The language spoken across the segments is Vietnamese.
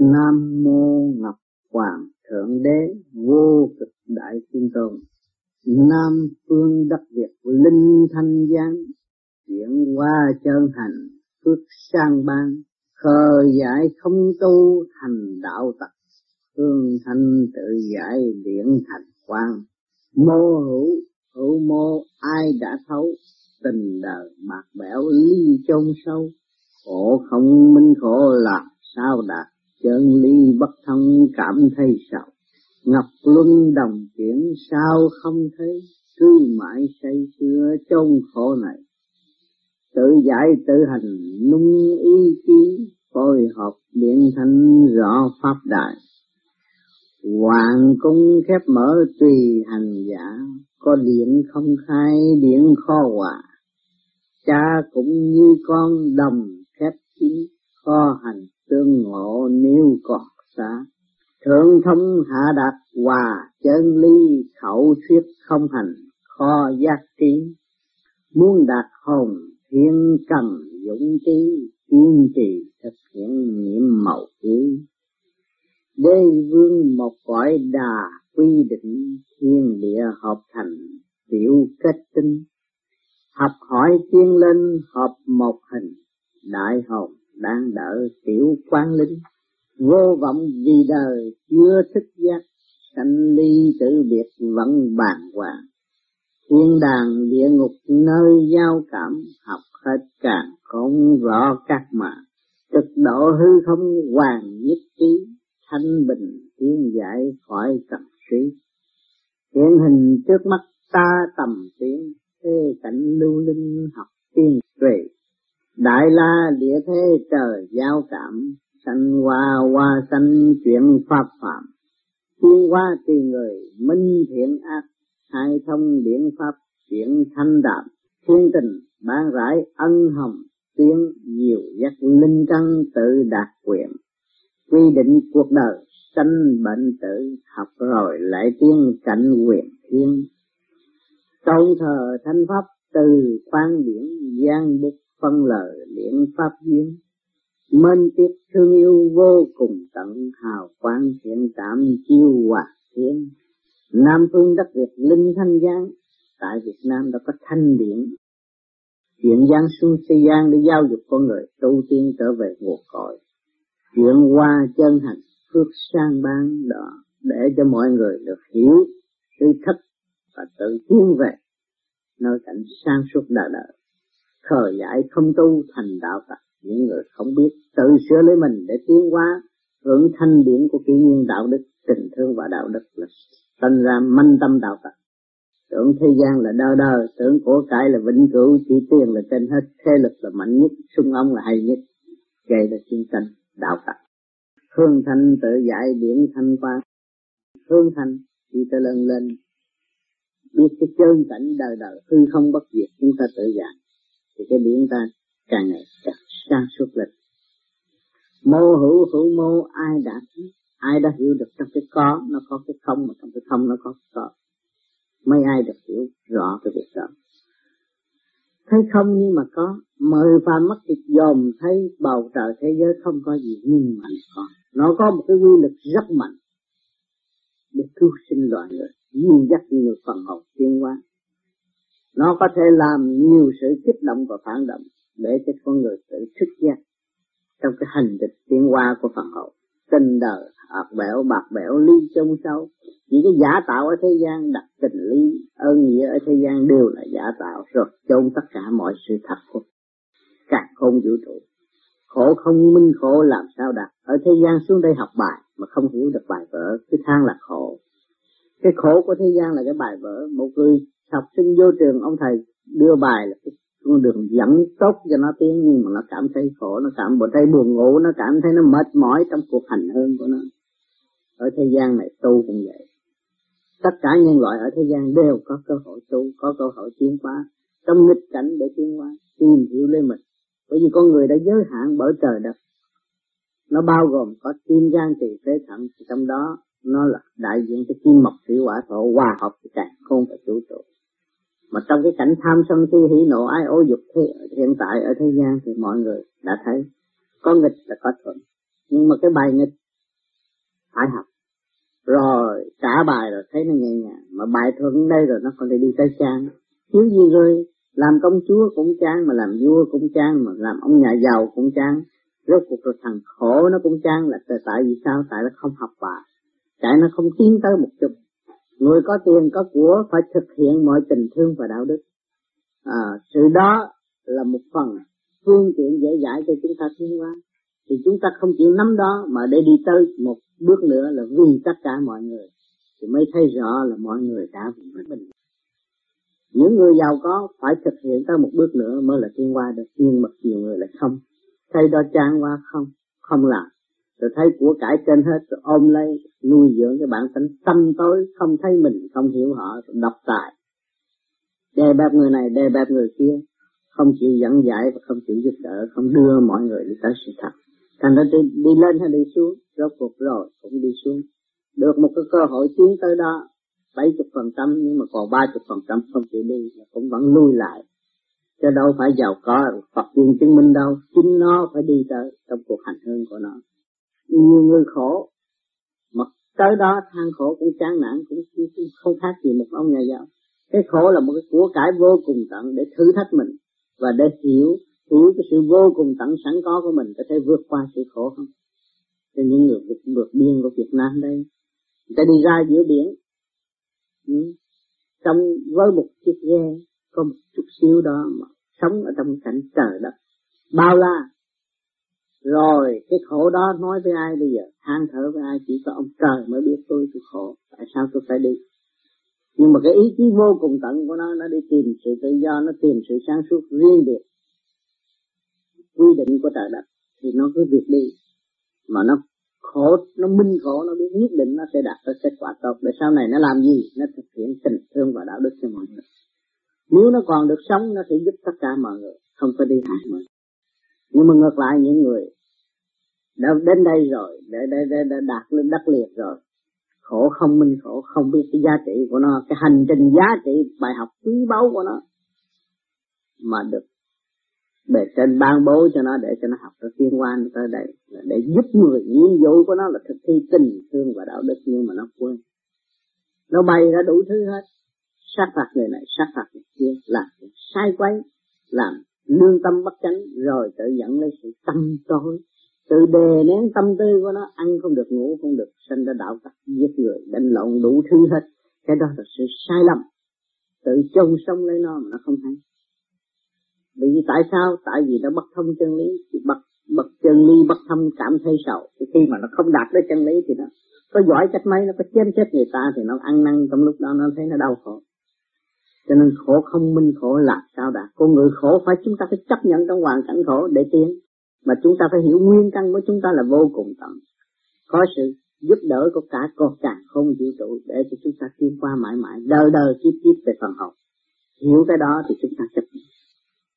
Nam mô Ngọc Hoàng Thượng Đế vô cực đại thiên tôn. Nam phương đất Việt linh thanh giang, chuyển qua chân hành phước sang ban, khờ giải không tu thành đạo tật hương thanh tự giải điện thành quang. Mô hữu, hữu mô ai đã thấu, tình đời bạc bẽo ly chôn sâu, khổ không minh khổ làm sao đạt chân ly bất thông cảm thấy sầu. Ngập luân đồng chuyển sao không thấy? Cứ mãi say xưa trong khổ này. Tự giải tự hành, nung ý chí, phối hợp điện thanh rõ pháp đại hoàng cung khép mở tùy hành giả, có điện không khai, điện kho hòa. Cha cũng như con đồng khép kín, kho hành tương ngộ nếu còn xa, thượng thông hạ đạt hòa chân ly khẩu thuyết không hành, kho giác trí. Muốn đạt hồn, thiên cầm dũng trí, kiên trì thực hiện niệm màu ý. Đế vương một cõi đà quy định, thiên địa hợp thành tiểu kết tinh. Học hỏi tiên lên hợp một hình, đại hồn đang đợi tiểu quan linh. Vô vọng vì đời chưa thức giác, sanh ly tự biệt vẫn bàn hoàng. Thiên đàng địa ngục nơi giao cảm, học hết càng không rõ các mà. Cực độ hư không hoàng nhất trí, thanh bình tiến giải khỏi cần suy hiện hình trước mắt ta tầm tiến, thế cảnh lưu linh học tiên tuệ. Đại la địa thế trời giao cảm, sanh hoa hoa sanh chuyện pháp phạm. Thiên hoa tùy người, minh thiện ác, hai thông điển pháp, chuyện thanh đạm, thiên tình, ban rải ân hồng, tiếng diệu giác linh căn tự đạt quyền. Quy định cuộc đời, sanh bệnh tử, học rồi lại tiên cảnh quyền thiên. Tôn thờ thanh pháp từ quan điển gian bút phân lời luyện pháp duyên minh tiết thương yêu vô cùng tận hào quang thiện cảm chiêu hòa thiên nam phương đất việt linh thanh giang, tại việt nam đã có thanh điển. Chuyện giang xuống tây giang để giáo dục con người, tu tiên trở về nguồn cội. Chuyện qua chân hành, phước sang ban đó để cho mọi người được hiểu sự thất và tự tiến về. Nơi cảnh sang suốt đời đời khờ dại không tu thành đạo tặc những người không biết tự sửa lấy mình để tiến hóa, hưởng thanh điển của kỷ nguyên đạo đức, tình thương và đạo đức là sinh ra manh tâm đạo tặc tưởng thế gian là đau đời tưởng của cải là vĩnh cửu, chỉ tiền là trên hết, thế lực là mạnh nhất sung ông là hay nhất. Gây ra chiến tranh, đạo tặc hương thanh tự giải điển thanh quan hương thanh đi tới lên lên. Biết cái chân cảnh đời đời hư không bất diệt, chúng ta tự giải thì cái biển ta càng ngày càng sáng suốt lên. Mô hữu hữu mô, ai đã ai đã hiểu được trong cái có, nó có cái không, mà trong cái không nó có cái có. Mấy ai được hiểu rõ cái việc đó. Thấy không nhưng mà có mười phàm mất thịt dòm, thấy bầu trời thế giới không có gì, nhưng mà nó có. Nó có một cái quy lực rất mạnh để cứu sinh loài người, dìu dắt người phần hồn tiến hóa nó có thể làm nhiều sự kích động và phản động để cho con người tự thức giác trong cái hành trình tiến hóa của Phật hậu. Tình đời ạt bẻo, bạc bẻo, ly trong sâu những cái giả tạo ở thế gian, đặt tình ly ơn nghĩa ở thế gian đều là giả tạo rồi chôn tất cả mọi sự thật của cả không vũ trụ. Khổ không minh khổ làm sao đạt? Ở thế gian xuống đây học bài mà không hiểu được bài vở, cứ than là khổ. Cái khổ của thế gian là cái bài vở, một người học sinh vô trường, ông thầy đưa bài là cái con đường dẫn tốt cho nó tiến, nhưng mà nó cảm thấy khổ, nó cảm thấy buồn ngủ, nó cảm thấy nó mệt mỏi trong cuộc hành hương của nó. Ở thế gian này tu cũng vậy. Tất cả nhân loại ở thế gian đều có cơ hội tu, có cơ hội tiến hóa, trong nghịch cảnh để tiến hóa, tìm hiểu lên mình. Bởi vì con người đã giới hạn bởi trời đất. Nó bao gồm có tim gan tỳ phế thận trong đó nó là đại diện cho kim mộc thủy hỏa thổ, hòa hợp với cả không phải chủ trụ mà trong cái cảnh tham sân si hỉ nộ ai ô dục thế, hiện tại ở thế gian thì mọi người đã thấy có nghịch là có thuận. Nhưng mà cái bài nghịch phải học. Rồi, trả bài rồi thấy nó nhẹ nhàng. Mà bài thuận đây rồi nó còn đi tới trang. Thiếu gì rồi? Làm công chúa cũng chán mà làm vua cũng chán mà làm ông nhà giàu cũng chán rốt cuộc rồi thằng khổ nó cũng chán là tại vì sao? Tại nó không học bài. Tại nó không tiến tới một chút người có tiền có của phải thực hiện mọi tình thương và đạo đức. À, sự đó là một phần phương tiện dễ dãi cho chúng ta tiến hóa. Thì chúng ta không chịu nắm đó mà để đi tới một bước nữa là vì tất cả mọi người thì mới thấy rõ là mọi người đã vì mình. Những người giàu có phải thực hiện tới một bước nữa mới là tiến qua được nhưng mà nhiều người lại không. Thấy đó trang qua không? Không làm rồi thấy của cải trên hết rồi ôm lấy nuôi dưỡng cái bản tính tâm tối không thấy mình không hiểu họ độc tài. Đè bẹp người này đè bẹp người kia không chịu dẫn dạy và không chịu giúp đỡ không đưa mọi người đi tới sự thật. Thành ra đi, đi lên hay đi xuống rốt cuộc rồi cũng đi xuống. Được một cái cơ hội tiến tới đó bảy chục phần trăm nhưng mà còn ba chục phần trăm không chịu đi cũng vẫn lui lại. Cho đâu phải giàu có Phật tiên chứng minh đâu chính nó phải đi tới trong cuộc hành hương của nó nhiều người khổ. Mà tới đó than khổ cũng chán nản cũng không khác gì một ông nhà giàu. Cái khổ là một cái của cải vô cùng tận để thử thách mình và để hiểu hiểu cái sự vô cùng tận sẵn có của mình có thể vượt qua sự khổ không? Cho những người vượt, vượt biên của Việt Nam đây. Người ta đi ra giữa biển. Ừ. trong với một chiếc ghe có một chút xíu đó mà sống ở trong cảnh trời đất. Bao la rồi, cái khổ đó nói với ai bây giờ? Than thở với ai? Chỉ có ông trời mới biết tôi tôi khổ. Tại sao tôi phải đi? Nhưng mà cái ý chí vô cùng tận của nó nó đi tìm sự tự do, nó tìm sự sáng suốt riêng biệt, quy định của trời đất. Thì nó cứ việc đi. Mà nó khổ, nó minh khổ, nó biết nhất định nó sẽ đạt tới kết quả tốt. Để sau này nó làm gì? Nó thực hiện tình thương và đạo đức cho mọi người. Nếu nó còn được sống, nó sẽ giúp tất cả mọi người, không phải đi hại mọi nhưng mà ngược lại những người đã đến đây rồi để để để, để đạt lên đất liệt rồi khổ không minh khổ không biết cái giá trị của nó cái hành trình giá trị bài học quý báu của nó mà được bề trên ban bố cho nó để cho nó học nó tiên quan tới đây để giúp người nhiệm vụ của nó là thực thi tình thương và đạo đức nhưng mà nó quên. Nó bày ra đủ thứ hết sát phạt người này sát phạt người kia làm sai quấy làm lương tâm bất chánh, rồi tự dẫn lấy sự tâm tối. Tự đè nén tâm tư của nó, ăn không được, ngủ không được, sinh ra đạo tặc giết người, đánh lộn đủ thứ hết. Cái đó là sự sai lầm. Tự chôn sống lấy nó mà nó không hay. Bởi vì tại sao? Tại vì nó bất thông chân lý. Thì bất bất chân lý bất thông cảm thấy sầu thì khi mà nó không đạt tới chân lý thì nó có giỏi cách mấy, nó có chém chết người ta thì nó ăn năn trong lúc đó, nó thấy nó đau khổ cho nên khổ không minh khổ là sao đạt con người khổ phải chúng ta phải chấp nhận trong hoàn cảnh khổ để tiến. Mà chúng ta phải hiểu nguyên căn của chúng ta là vô cùng tận. Có sự giúp đỡ của cả con càng không vũ trụ để cho chúng ta tiến qua mãi mãi, đời đời kiếp kiếp về phần hồn hiểu cái đó thì chúng ta chấp nhận.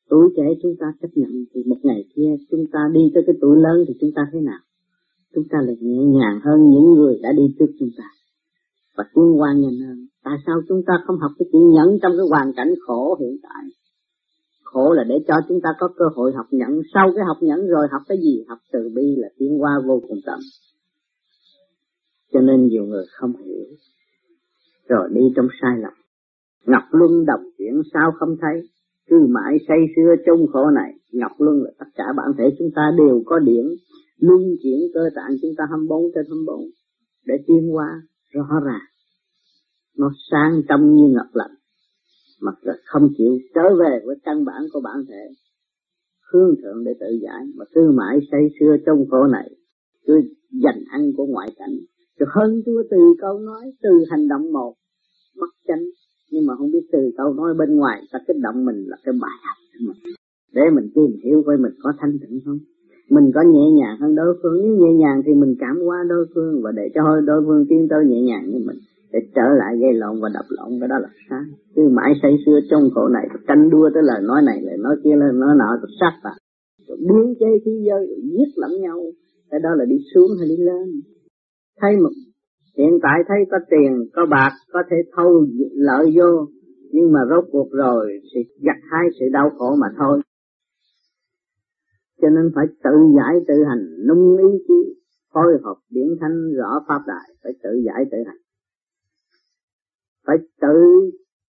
Tuổi trẻ chúng ta chấp nhận thì một ngày kia chúng ta đi tới cái tuổi lớn thì chúng ta thế nào? Chúng ta lại nhẹ nhàng hơn những người đã đi trước chúng ta và tiến qua nhanh hơn. Tại sao chúng ta không học cái chữ nhẫn trong cái hoàn cảnh khổ hiện tại? Khổ là để cho chúng ta có cơ hội học nhẫn. Sau cái học nhẫn rồi, học cái gì? Học từ bi là tiến qua vô cùng tận. Cho nên nhiều người không hiểu. Rồi đi trong sai lầm. Ngọc luân đọc chuyển sao không thấy? Cứ mãi say sưa trong khổ này. Ngọc luân là tất cả bản thể chúng ta đều có điểm. Luân chuyển cơ tạng chúng ta 24 trên 24 để tiến qua rõ ràng, nó sáng trong như ngọc lạnh, mà không chịu trở về với căn bản của bản thể. Hướng thượng để tự giải, mà cứ mãi say sưa trong khổ này, cứ dành ăn của ngoại cảnh. Rồi hơn thua từ câu nói, từ hành động một bất chánh. Nhưng mà không biết từ câu nói bên ngoài ta kích động mình là cái bài học của mình. Để mình tìm hiểu coi mình có thanh tịnh không? Mình có nhẹ nhàng hơn đối phương. Nếu nhẹ nhàng thì mình cảm qua đối phương và để cho đối phương tiến tới nhẹ nhàng như mình, để trở lại gây lộn và đập lộn. Cái đó là sai. Cứ mãi say sưa trong khổ này tranh đua tới lời nói này, lời nói kia, lời nói nọ rồi sát vào biến chế khí giới giết lẫn nhau. Cái đó là đi xuống hay đi lên. Thấy một, hiện tại thấy có tiền, có bạc, có thể thâu lợi vô. Nhưng mà rốt cuộc rồi thì gặt hai sự đau khổ mà thôi cho nên phải tự giải tự hành, nung ý chí, phối hợp điển thanh rõ pháp đại phải tự giải tự hành. Phải tự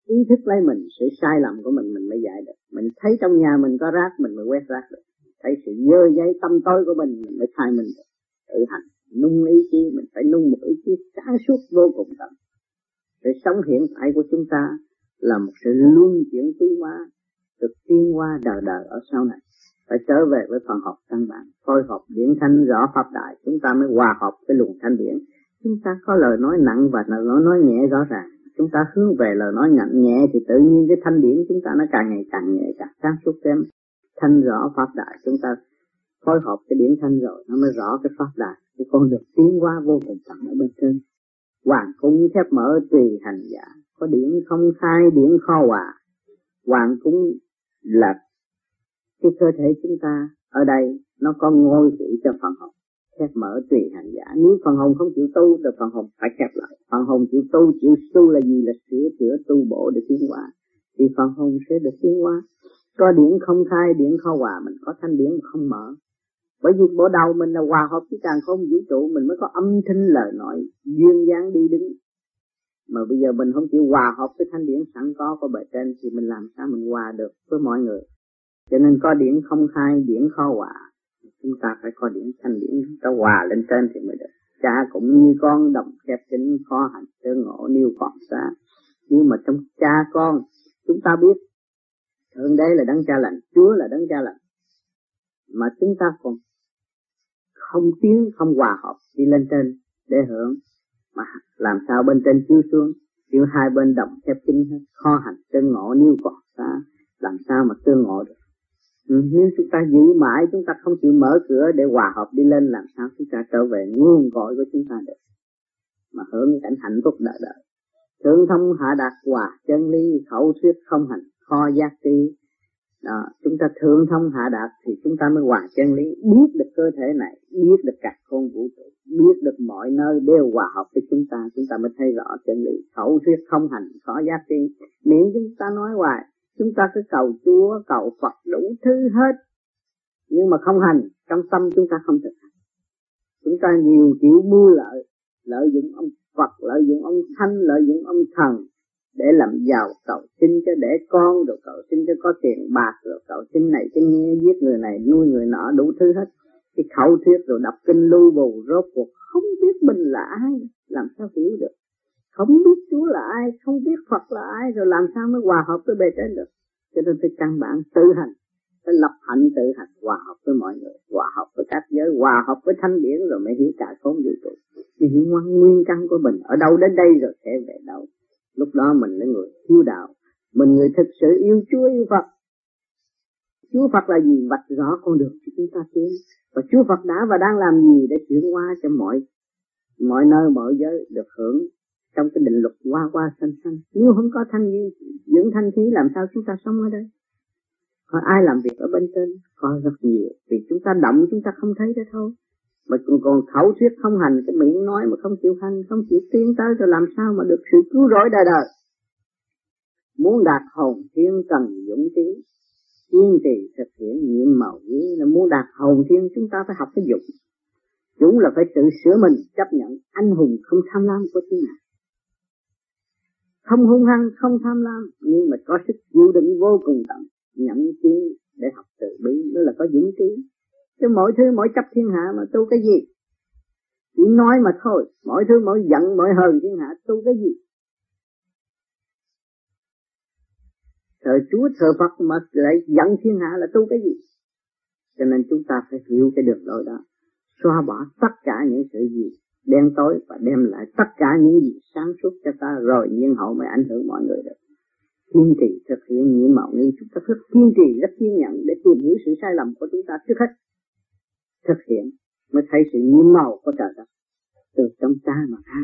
ý thức lấy mình, sự sai lầm của mình mình mới giải được. Mình thấy trong nhà mình có rác, mình mới quét rác được. Thấy sự dơ giấy tâm tối của mình mình mới thay mình được. Tự hành, nung ý chí, mình phải nung một ý chí sáng suốt vô cùng tận. Sự sống hiện tại của chúng ta là một sự luân chuyển tiến hóa, được tiến hóa đời đời ở sau này phải trở về với phần học căn bản, khôi học điển thanh rõ pháp đại. Chúng ta mới hòa hợp với luồng thanh điển. Chúng ta có lời nói nặng và lời nói nhẹ rõ ràng. Chúng ta hướng về lời nói nặng nhẹ thì tự nhiên cái thanh điển chúng ta nó càng ngày càng nhẹ, càng sáng suốt thêm. Thanh rõ pháp đại, chúng ta phối hợp cái điển thanh rồi, nó mới rõ cái pháp đại. Thì con được tiến hóa vô cùng tận ở bên trên. Hoàng cung khép mở tùy hành giả. Có điển không khai, điển kho hòa. Hoàng cung là cái cơ thể chúng ta ở đây, nó có ngôi vị cho phần hồn. Khép mở tùy hành giả. Nếu phần hồn không chịu tu, thì phần hồn phải khép lại. Phần hồn chịu tu chịu tu là gì? Là sửa chữa tu bổ để tiến hóa. Thì phần hồn sẽ được tiến hóa. Có điển không khai, điển khó hòa. Mình có thanh điển không mở. Bởi vì bộ đầu mình là hòa hợp với càng không vũ trụ, mình mới có âm thanh lời nói, duyên dáng đi đứng. Mà bây giờ mình không chịu hòa hợp với thanh điển sẵn có của bề trên, thì mình làm sao mình hòa được với mọi người? Cho nên có điển không khai điển khó hòa. Chúng ta phải có điển thanh điển, ta hòa lên trên thì mới được. Cha cũng như con đồng khép chính khó hành sơ ngộ niêu còn xa. Nhưng mà trong cha con, chúng ta biết, thượng đế là đấng cha lành, chúa là đấng cha lành. Mà chúng ta còn không tiến, không hòa hợp, đi lên trên để hưởng. Mà làm sao bên trên chiếu xuống, chiếu hai bên đồng khép kín khó kho hành tương ngộ nêu còn xa. Làm sao mà tương ngộ được? Ừ, nếu chúng ta giữ mãi chúng ta không chịu mở cửa để hòa hợp đi lên làm sao chúng ta trở về nguồn cội của chúng ta được? Mà hưởng cảnh hạnh phúc đời đời. Thượng thông hạ đạt hòa chân lý khẩu thuyết không hành kho giác tri đó, chúng ta thượng thông hạ đạt thì chúng ta mới hòa chân lý. Biết được cơ thể này biết được cả con vũ trụ biết được mọi nơi đều hòa hợp với chúng ta chúng ta mới thấy rõ chân lý. Khẩu thuyết không hành có giá trị miệng chúng ta nói hoài chúng ta cứ cầu chúa, cầu phật đủ thứ hết. Nhưng mà không hành, trong tâm chúng ta không thực hành. Chúng ta nhiều kiểu mưu lợi lợi dụng ông phật, lợi dụng ông thanh lợi dụng ông thần để làm giàu cầu xin cho để con, rồi cầu xin cho có tiền bạc, rồi cầu xin này xin nghe giết người này, nuôi người nọ, đủ thứ hết. Cái khẩu thuyết rồi đọc kinh lưu bù, rốt cuộc không biết mình là ai, làm sao hiểu được không biết Chúa là ai, không biết Phật là ai, rồi làm sao mới hòa hợp với bề trên được? Cho nên phải căn bản tự hành, phải lập hạnh tự hành, hòa hợp với mọi người, hòa hợp với các giới, hòa hợp với thanh điển rồi mới hiểu cả khốn vũ trụ. Mới hiểu ngoan nguyên căn của mình, ở đâu đến đây rồi sẽ về đâu. Lúc đó mình là người hiếu đạo, mình người thực sự yêu Chúa, yêu Phật. Chúa Phật là gì? Vạch rõ con đường cho chúng ta tiến. Và Chúa Phật đã và đang làm gì để chuyển hóa cho mọi mọi nơi, mọi giới được hưởng trong cái định luật qua qua sanh sanh. Nếu không có thanh dưỡng thanh khí làm sao chúng ta sống ở đây? Còn ai làm việc ở bên trên? Có rất nhiều. Vì chúng ta động chúng ta không thấy đó thôi. Mà còn, còn khẩu thuyết không hành cái miệng nói mà không chịu hành không chịu tiến tới rồi làm sao mà được sự cứu rỗi đời đời? Muốn đạt hồn thiên cần dũng trí kiên trì thực hiện nhiệm màu ý là muốn đạt hồn thiên chúng ta phải học cái dũng dũng là phải tự sửa mình chấp nhận anh hùng không tham lam của thiên hạ không hung hăng, không tham lam, nhưng mà có sức chịu đựng vô cùng tận nhận tiến để học từ bi đó là có dũng trí chứ mọi thứ, mỗi chấp thiên hạ mà tu cái gì? Chỉ nói mà thôi, mọi thứ, mỗi giận, mỗi hờn thiên hạ, tu cái gì? Thờ Chúa thờ Phật mà lại giận thiên hạ là tu cái gì? Cho nên chúng ta phải hiểu cái đường lối đó, xóa bỏ tất cả những sự gì đen tối và đem lại tất cả những gì sáng suốt cho ta, rồi nhiên hậu mới ảnh hưởng mọi người được. Kiên trì thực hiện nhiệm mạo nghi chúng ta rất kiên trì, rất kiên nhẫn để tìm hiểu sự sai lầm của chúng ta trước hết. Thực hiện mới thấy sự nhiễm màu của trời đất từ trong ta mà ra.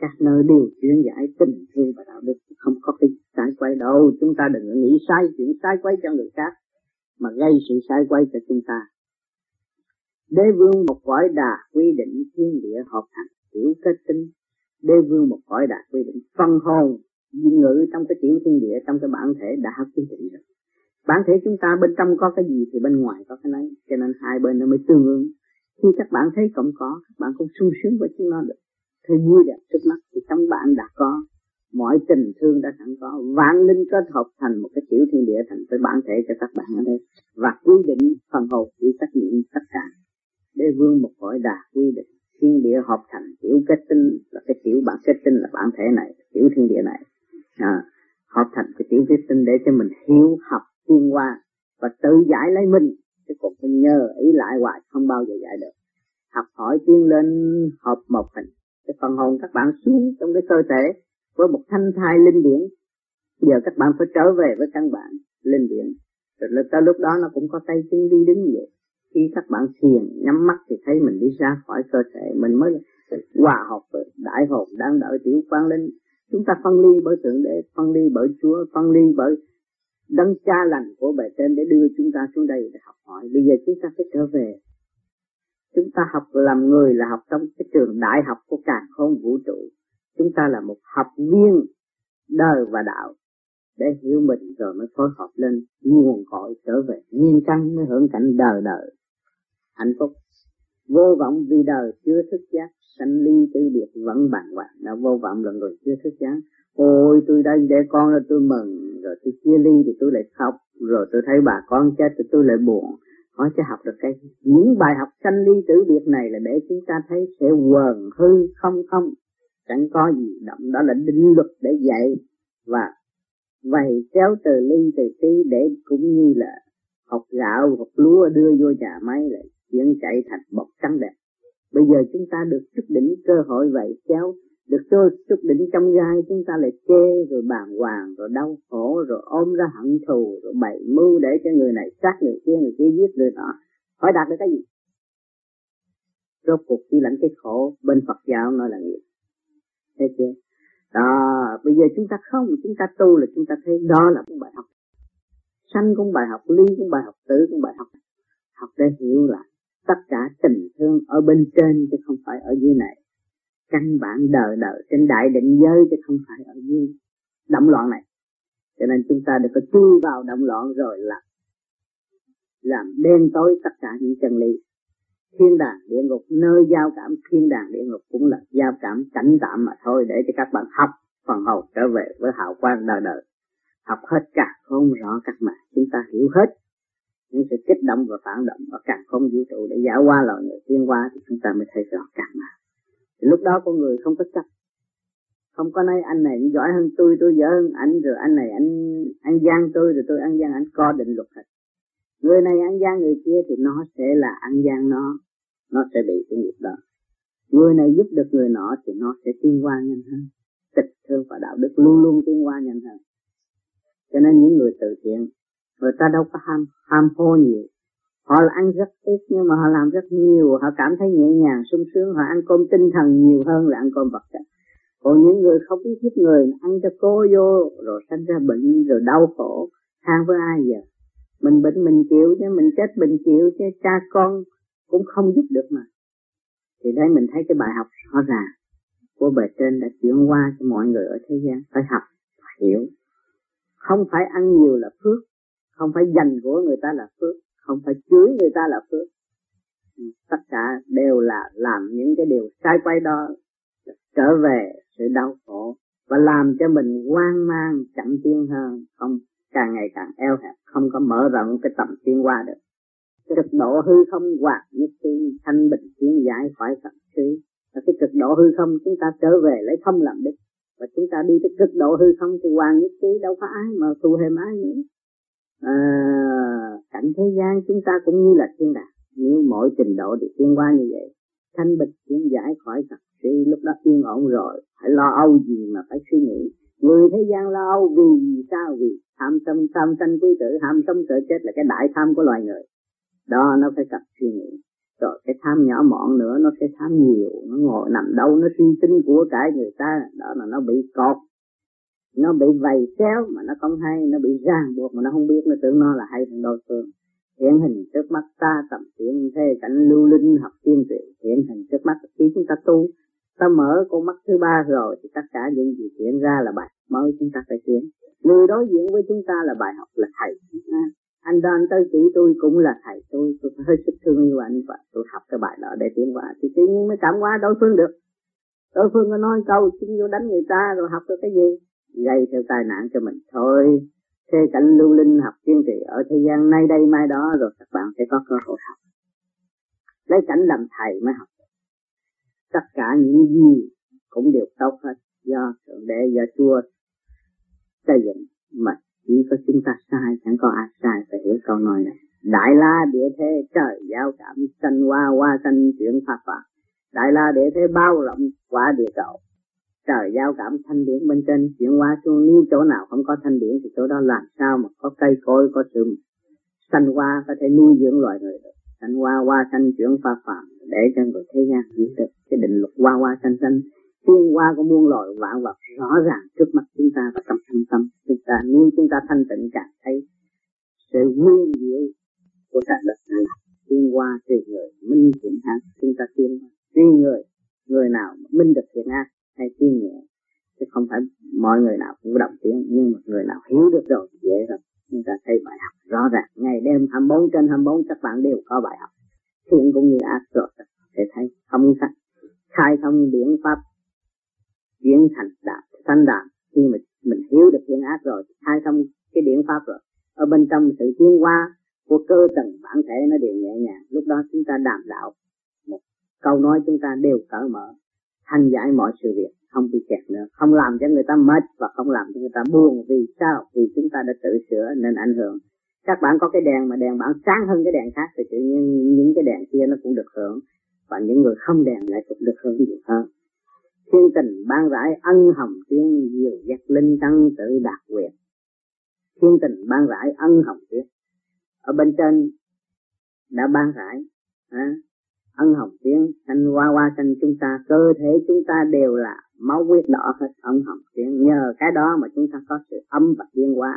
Các nơi đều chuyển giải tình thương và đạo đức, không có cái sai quay đâu. Chúng ta đừng nghĩ sai chuyện sai quay cho người khác, mà gây sự sai quay cho chúng ta đế vương một cõi đà quy định thiên địa hợp thành tiểu kết tinh. Đế vương một cõi đà quy định phân hồn ngự trong cái tiểu thiên địa, trong cái bản thể đã quy định rồi. Bản thể chúng ta bên trong có cái gì thì bên ngoài có cái đấy. cho nên hai bên nó mới tương ứng. Khi các bạn thấy cộng có, các bạn cũng sung sướng với chúng nó được. Thấy vui đẹp trước mắt, thì trong bạn đã có, mọi tình thương đã sẵn có, vạn linh kết hợp thành một cái tiểu thiên địa thành cái bản thể cho các bạn ở đây. Và quy định phần hồn chịu trách nhiệm tất cả để vương một cõi đạt quy định thiên địa hợp thành tiểu kết tinh là cái tiểu bản kết tinh là bản thể này tiểu thiên địa này. À, hợp thành cái tiểu kết tinh để cho mình hiểu học tiên hoa và tự giải lấy mình. Chứ còn mình nhờ ý lại hoài không bao giờ giải được. Học hỏi tiến lên hợp một hình cái phần hồn các bạn xuống trong cái cơ thể với một thanh thai linh điển. Giờ các bạn phải trở về với căn bản linh điển. Rồi tới lúc đó nó cũng có tay chân đi đứng vậy khi các bạn thiền, nhắm mắt thì thấy mình đi ra khỏi cơ thể, mình mới hòa hợp với đại hồn đang đợi tiểu quang linh. Chúng ta phân ly bởi thượng đế, phân ly bởi chúa, phân ly bởi đấng cha lành của bề trên để đưa chúng ta xuống đây để học hỏi. Bây giờ chúng ta phải trở về. Chúng ta học làm người là học trong cái trường đại học của cả không vũ trụ. Chúng ta là một học viên đời và đạo để hiểu mình rồi mới phối hợp lên nguồn cội trở về. Nhiên căn mới hưởng cảnh đời đời hạnh phúc. Vô vọng vì đời chưa thức giác, sanh ly tư biệt vẫn bàng hoàng. Đã vô vọng lần rồi chưa thức giác. Ôi, tôi đây để con rồi tôi mừng, rồi tôi chia ly thì tôi lại khóc, rồi tôi thấy bà con chết thì tôi lại buồn. Hỏi cho học được cái, những bài học sanh ly tử biệt này là để chúng ta thấy sẽ quần hư không không. Chẳng có gì động, đó là định luật để dạy và vậy kéo từ ly từ tí để cũng như là học gạo, học lúa đưa vô nhà máy lại chuyển chạy thành bọc trắng đẹp. Bây giờ chúng ta được chút đỉnh cơ hội vậy kéo được cho chút đỉnh trong gai, chúng ta lại chê, rồi bàn hoàng, rồi đau khổ, rồi ôm ra hận thù, rồi bày mưu để cho người này sát người kia người kia giết người nọ. Hỏi đạt được cái gì? Rốt cuộc chỉ lãnh cái khổ, bên Phật giáo nói là nghiệp. Thấy chưa? Đó, bây giờ chúng ta không, chúng ta tu là chúng ta thấy đó là một bài học. Sanh cũng bài học, ly cũng bài học, tử cũng bài học. Học để hiểu là tất cả tình thương ở bên trên chứ không phải ở dưới này. Căn bản đời đời trên đại định giới chứ không phải ở dưới động loạn này. Cho nên chúng ta đừng có chui vào động loạn rồi là làm đen tối tất cả những chân lý. Thiên đàng địa ngục, nơi giao cảm thiên đàng địa ngục cũng là giao cảm cảnh tạm mà thôi, để cho các bạn học phần hầu trở về với hào quang đời đời. Học hết cả không rõ các bạn chúng ta hiểu hết những sự kích động và phản động ở càng không vũ trụ để giải qua loài người tiên qua thì chúng ta mới thấy rõ càng mà. Thì lúc đó con người không có chấp, không có nói, anh này giỏi hơn tôi tôi giỏi hơn anh rồi anh này anh, ăn gian tôi, rồi tôi ăn gian anh co định luật hết người này ăn gian người kia thì nó sẽ là ăn gian nó nó sẽ bị cái nghiệp đó. Người này giúp được người nọ thì nó sẽ tiến qua nhanh hơn, tịch thương và đạo đức luôn luôn tiến qua nhanh hơn. Cho nên những người từ thiện người ta đâu có ham ham hô nhiều. Họ là ăn rất ít nhưng mà họ làm rất nhiều. Họ cảm thấy nhẹ nhàng, sung sướng. Họ ăn cơm tinh thần nhiều hơn là ăn cơm vật chất. Còn những người không biết giúp người, ăn cho cô vô, rồi sanh ra bệnh, rồi đau khổ. Than với ai giờ mình bệnh mình chịu chứ, mình chết mình chịu chứ. Cha con cũng không giúp được mà. Thì đây mình thấy cái bài học rõ ràng của bề trên đã chuyển qua cho mọi người ở thế gian. Phải học, phải hiểu. Không phải ăn nhiều là phước không phải dành của người ta là phước, không phải chửi người ta là phước. Ừ, tất cả đều là làm những cái điều sai quay đó trở về sự đau khổ và làm cho mình hoang mang, chậm tiến hơn, không, càng ngày càng eo hẹp, không có mở rộng cái tầm tiến qua được. Cực độ hư không hoạt nhất khi thanh bình tiến giải khỏi tận khí. Và cái cực độ hư không chúng ta trở về lấy không làm đích. Và chúng ta đi tới cực độ hư không thì hoàng nhất trí, đâu có ai mà thù hề ai nữa à, cảnh thế gian chúng ta cũng như là thiên đàng. Nếu mỗi trình độ được tiến qua như vậy. Thanh bình cũng giải khỏi tật si lúc đó yên ổn rồi phải lo âu gì mà phải suy nghĩ. Người thế gian lo âu vì sao? Vì tham tâm tham sanh quý tử ham sống sợ chết là cái đại tham của loài người. Đó nó phải tập suy nghĩ. Rồi cái tham nhỏ mọn nữa nó sẽ tham nhiều nó ngồi nằm đâu nó suy tính của cải người ta. Đó là nó bị cột nó bị vầy xéo mà nó không hay, nó bị ràng buộc mà nó không biết. Nó tưởng nó là hay thằng đối phương. Hiện hình trước mắt ta tầm hiện thế cảnh lưu linh học tiên trị hiện hình trước mắt khi chúng ta tu, ta mở con mắt thứ ba rồi thì tất cả những gì hiện ra là bài mới chúng ta phải tiến. Người đối diện với chúng ta là bài học là thầy. Anh đoàn tới chỉ tôi cũng là thầy tôi. Tôi hơi sức thương yêu anh và tôi học cái bài đó tiến hóa. Thì tự nhiên mới cảm hóa đối phương được. Đối phương có nói câu chúng vô đánh người ta rồi học được cái gì? Gây theo tai nạn cho mình. Thôi, thế cảnh lưu linh học kiên trì ở thế gian nay đây mai đó rồi các bạn sẽ có cơ hội học. Lấy cảnh làm thầy mới học tất cả những gì cũng đều tốt hết, do thượng đế, do chúa xây dựng mà chỉ có chúng ta sai, chẳng có ai sai phải hiểu câu nói này. Đại la địa thế, trời, giao cảm, sanh hoa hoa sanh, chuyển pháp pháp đại la địa thế, bao rộng quả địa cầu trời giao cảm thanh điển bên trên, chuyển hóa xuống nếu chỗ nào không có thanh điển thì chỗ đó làm sao mà có cây cối, có sự sanh hoa, có thể nuôi dưỡng loài người được. Sanh hoa hoa sanh, chuyển pha phạm để cho người thế gian hiểu được cái định luật hoa hoa sanh sanh. Tiên hoa của muôn loài vạn vật rõ ràng trước mắt chúng ta và trong thâm tâm chúng ta. Nếu chúng ta thanh tịnh càng thấy sự nguyên diệu của cả đất này tiên hoa tùy người, minh thiện ác, chúng ta tiên tùy người người nào minh được thiện ác hay tiếng nhẹ. Chứ không phải mọi người nào cũng động tiếng nhưng mà người nào hiểu được rồi dễ rồi. Chúng ta thấy bài học rõ ràng. Ngày đêm 24 trên 24 các bạn đều có bài học. Thiện cũng như ác rồi để thấy không khai, khai thông điển pháp diễn thành đạt thanh đạt khi mà mình hiểu được thiện ác rồi khai thông cái điển pháp rồi. Ở bên trong sự tiến hóa của cơ tầng bản thể nó đều nhẹ nhàng. Lúc đó chúng ta đàm đạo. Một câu nói chúng ta đều cởi mở thanh giải mọi sự việc không bị kẹt nữa không làm cho người ta mệt và không làm cho người ta buồn. Vì sao? Vì chúng ta đã tự sửa nên ảnh hưởng. Các bạn có cái đèn mà đèn bạn sáng hơn cái đèn khác thì tự nhiên những cái đèn kia nó cũng được hưởng. Và những người không đèn lại cũng được hưởng nhiều hơn. Thiên tình ban rãi ân hồng tiếng diệu giác linh tăng tự đạt quyền thiên tình ban rãi ân hồng tiếng. Ở bên trên đã ban rãi à, ân hồng tiếng thanh hoa hoa xanh chúng ta, cơ thể chúng ta đều là máu huyết đỏ hết ân hồng tiếng. Nhờ cái đó mà chúng ta có sự âm và tiến hóa,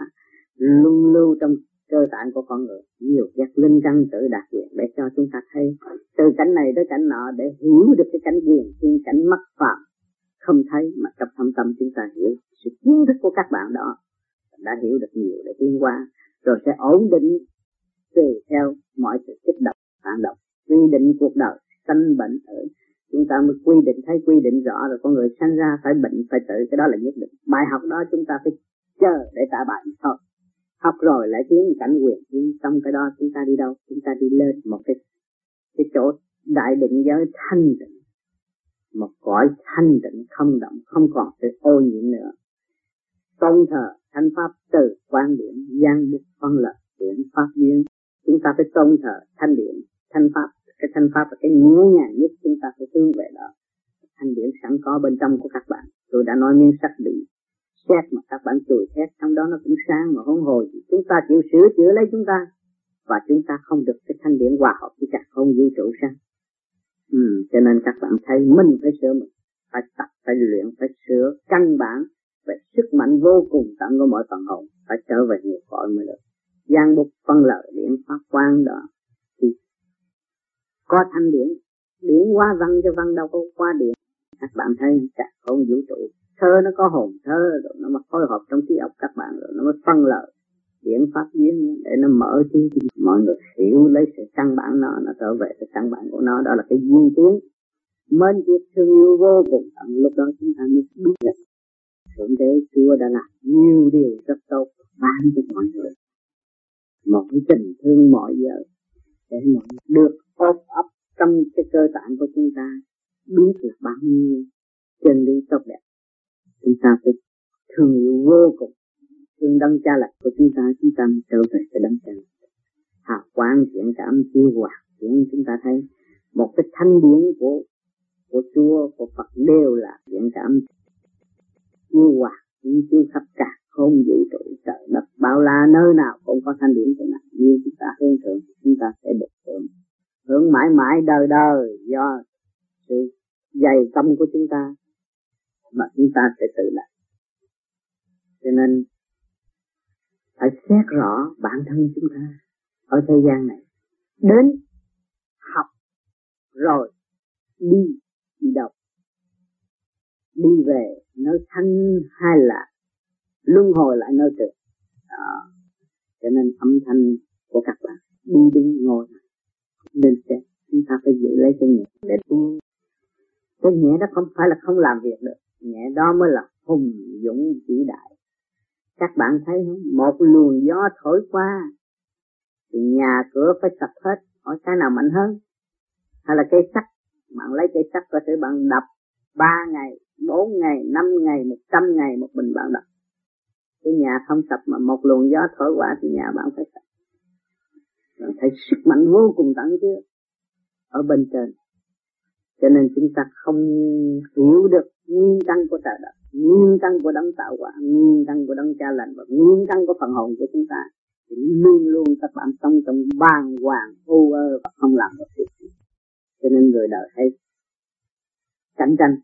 luôn lưu trong cơ tạng của con người. Nhiều giác linh căn tự đạt quyền để cho chúng ta thấy từ cảnh này tới cảnh nọ để hiểu được cái cảnh quyền, thiên cảnh mất phạm không thấy mà trong thâm tâm chúng ta hiểu sự kiến thức của các bạn đó, đã hiểu được nhiều để tiến qua rồi sẽ ổn định tùy theo mọi sự kích động, phản động quy định cuộc đời, sanh bệnh tử chúng ta mới quy định, thấy quy định rõ rồi, con người sanh ra phải bệnh, phải tử, cái đó là nhất định. Bài học đó chúng ta phải chờ để trả bài thôi. Học rồi lại tiến cảnh quyền, nhưng trong cái đó chúng ta đi đâu? Chúng ta đi lên một cái cái chỗ đại định giới thanh định một cõi thanh định không động, không còn sự ô nhiễm nữa. Tôn thờ thanh pháp từ quan điểm gian bút phân lập điểm pháp duyên. Chúng ta phải tôn thờ thanh điện thanh pháp cái thanh pháp là cái nhẹ nhàng nhất chúng ta phải hướng về đó. Thanh điển sẵn có bên trong của các bạn. Tôi đã nói miếng sắt bị xét mà các bạn chùi thét trong đó nó cũng sáng mà hỗn hồi. Chúng ta chịu sửa chữa lấy chúng ta và chúng ta không được cái thanh điển hòa hợp với cả không vũ trụ sao? Ừ, cho nên các bạn thấy mình phải sửa mình phải tập phải luyện phải sửa căn bản về sức mạnh vô cùng tận của mọi phần hồn phải trở về nhiều cõi mới được. Gian bục phân lợi điện pháp quan đó thì có thanh điển. Điển qua văn cho văn đâu có qua điển. Các bạn thấy cả không vũ trụ. Thơ nó có hồn thơ rồi, nó mới phối hợp trong trí óc các bạn rồi, nó mới phân lợi. Điển pháp duyên để nó mở trí mọi người hiểu lấy sự căn bản nó nó trở về sự căn bản của nó. Đó là cái duyên tiến mến chiếc thương yêu vô cùng. Tận lúc đó chúng ta mới biết rằng thượng đế chúa đã làm nhiều điều rất tốt. Ban cho mọi người. Một cái tình thương, mọi giờ để mọi được ốp ấp trong cái cơ tạng của chúng ta biết là bao nhiêu chân lý tốt đẹp. Chúng ta phải thương yêu vô cùng. Thương đấng cha lạc của chúng ta chúng ta trở về cái đấng cha hào quang thiện cảm, siêu hoạt khiến chúng ta thấy một cái thanh điển của của Chúa, của Phật đều là thiện cảm. Siêu hoạt siêu khắp cả không vũ trụ, trời đất, bao la, nơi nào cũng có thanh điển của này như chúng ta hướng thượng, chúng ta sẽ được hưởng hưởng mãi mãi đời đời do sự dày công của chúng ta mà chúng ta sẽ tự đạt cho nên phải xét rõ bản thân chúng ta ở thế gian này. Đến học rồi đi đi đâu? Đi về nơi thanh hay là luân hồi lại nơi trượt đó. cho nên âm thanh của các bạn đi đứng ngồi nên sẽ chúng ta phải giữ lấy cái nhẹ để cái nhẹ đó không phải là không làm việc được. Nhẹ đó mới là hùng dũng vĩ đại. Các bạn thấy không? Một luồng gió thổi qua, thì nhà cửa phải sập hết. Hỏi cái nào mạnh hơn? Hay là cây sắt? Bạn lấy cây sắt có thể bạn đập ba ngày, bốn ngày, năm ngày, một trăm ngày một mình bạn đập. Cái nhà không sập mà một luồng gió thổi qua thì nhà bạn phải sập bạn thấy sức mạnh vô cùng tận chứ ở bên trên. Cho nên chúng ta không hiểu được nguyên căn của trời đất, nguyên căn của đấng tạo hóa, nguyên căn của đấng cha lành và nguyên căn của phần hồn của chúng ta thì luôn luôn các bạn sống trong bàng hoàng, u ơ và không làm được việc gì cho nên người đời hay cạnh tranh,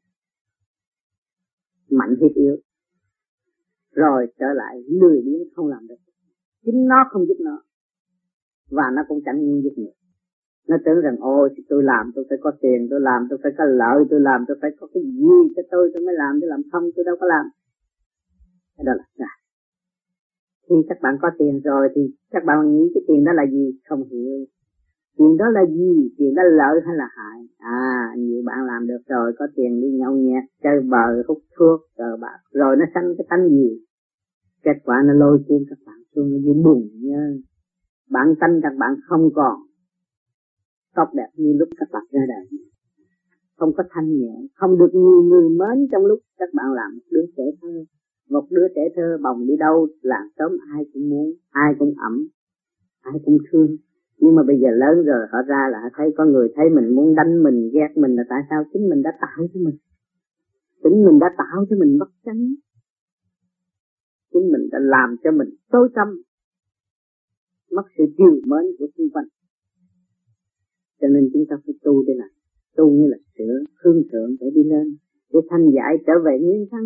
mạnh hiếp yếu, rồi trở lại lười biếng không làm được. Chính nó không giúp nó và nó cũng chẳng muốn giúp người nó tưởng rằng, ôi tôi làm tôi phải có tiền, tôi làm tôi phải có lợi, tôi làm tôi phải có cái gì cho tôi tôi mới làm, tôi làm không, tôi đâu có làm. Cái đó là sai. Khi các bạn có tiền rồi thì các bạn nghĩ cái tiền đó là gì? Không hiểu. Tiền đó là gì? Tiền đó lợi hay là hại? À nhiều bạn làm được rồi, có tiền đi nhậu nhẹt, chơi bờ hút thuốc, cờ bạc. Rồi nó sanh cái tánh gì? Kết quả nó lôi cuốn các bạn xuống như bùn nha bản tánh các bạn không còn tốt đẹp như lúc các bạn ra đời. Không có thanh nhẹ, không được nhiều người mến trong lúc các bạn làm một đứa trẻ thơ. Một đứa trẻ thơ bồng đi đâu làm sớm ai cũng muốn, ai cũng ẩm, ai cũng thương. Nhưng mà bây giờ lớn rồi, họ ra là họ thấy có người thấy mình muốn đánh mình, ghét mình là tại sao chính mình đã tạo cho mình? Chính mình đã tạo cho mình bất chánh. Chính mình đã làm cho mình tối tâm mất sự chiều mến của xung quanh. Cho nên chúng ta phải tu đây này, tu như là sửa hương thượng để đi lên để thanh giải trở về nguyên thân.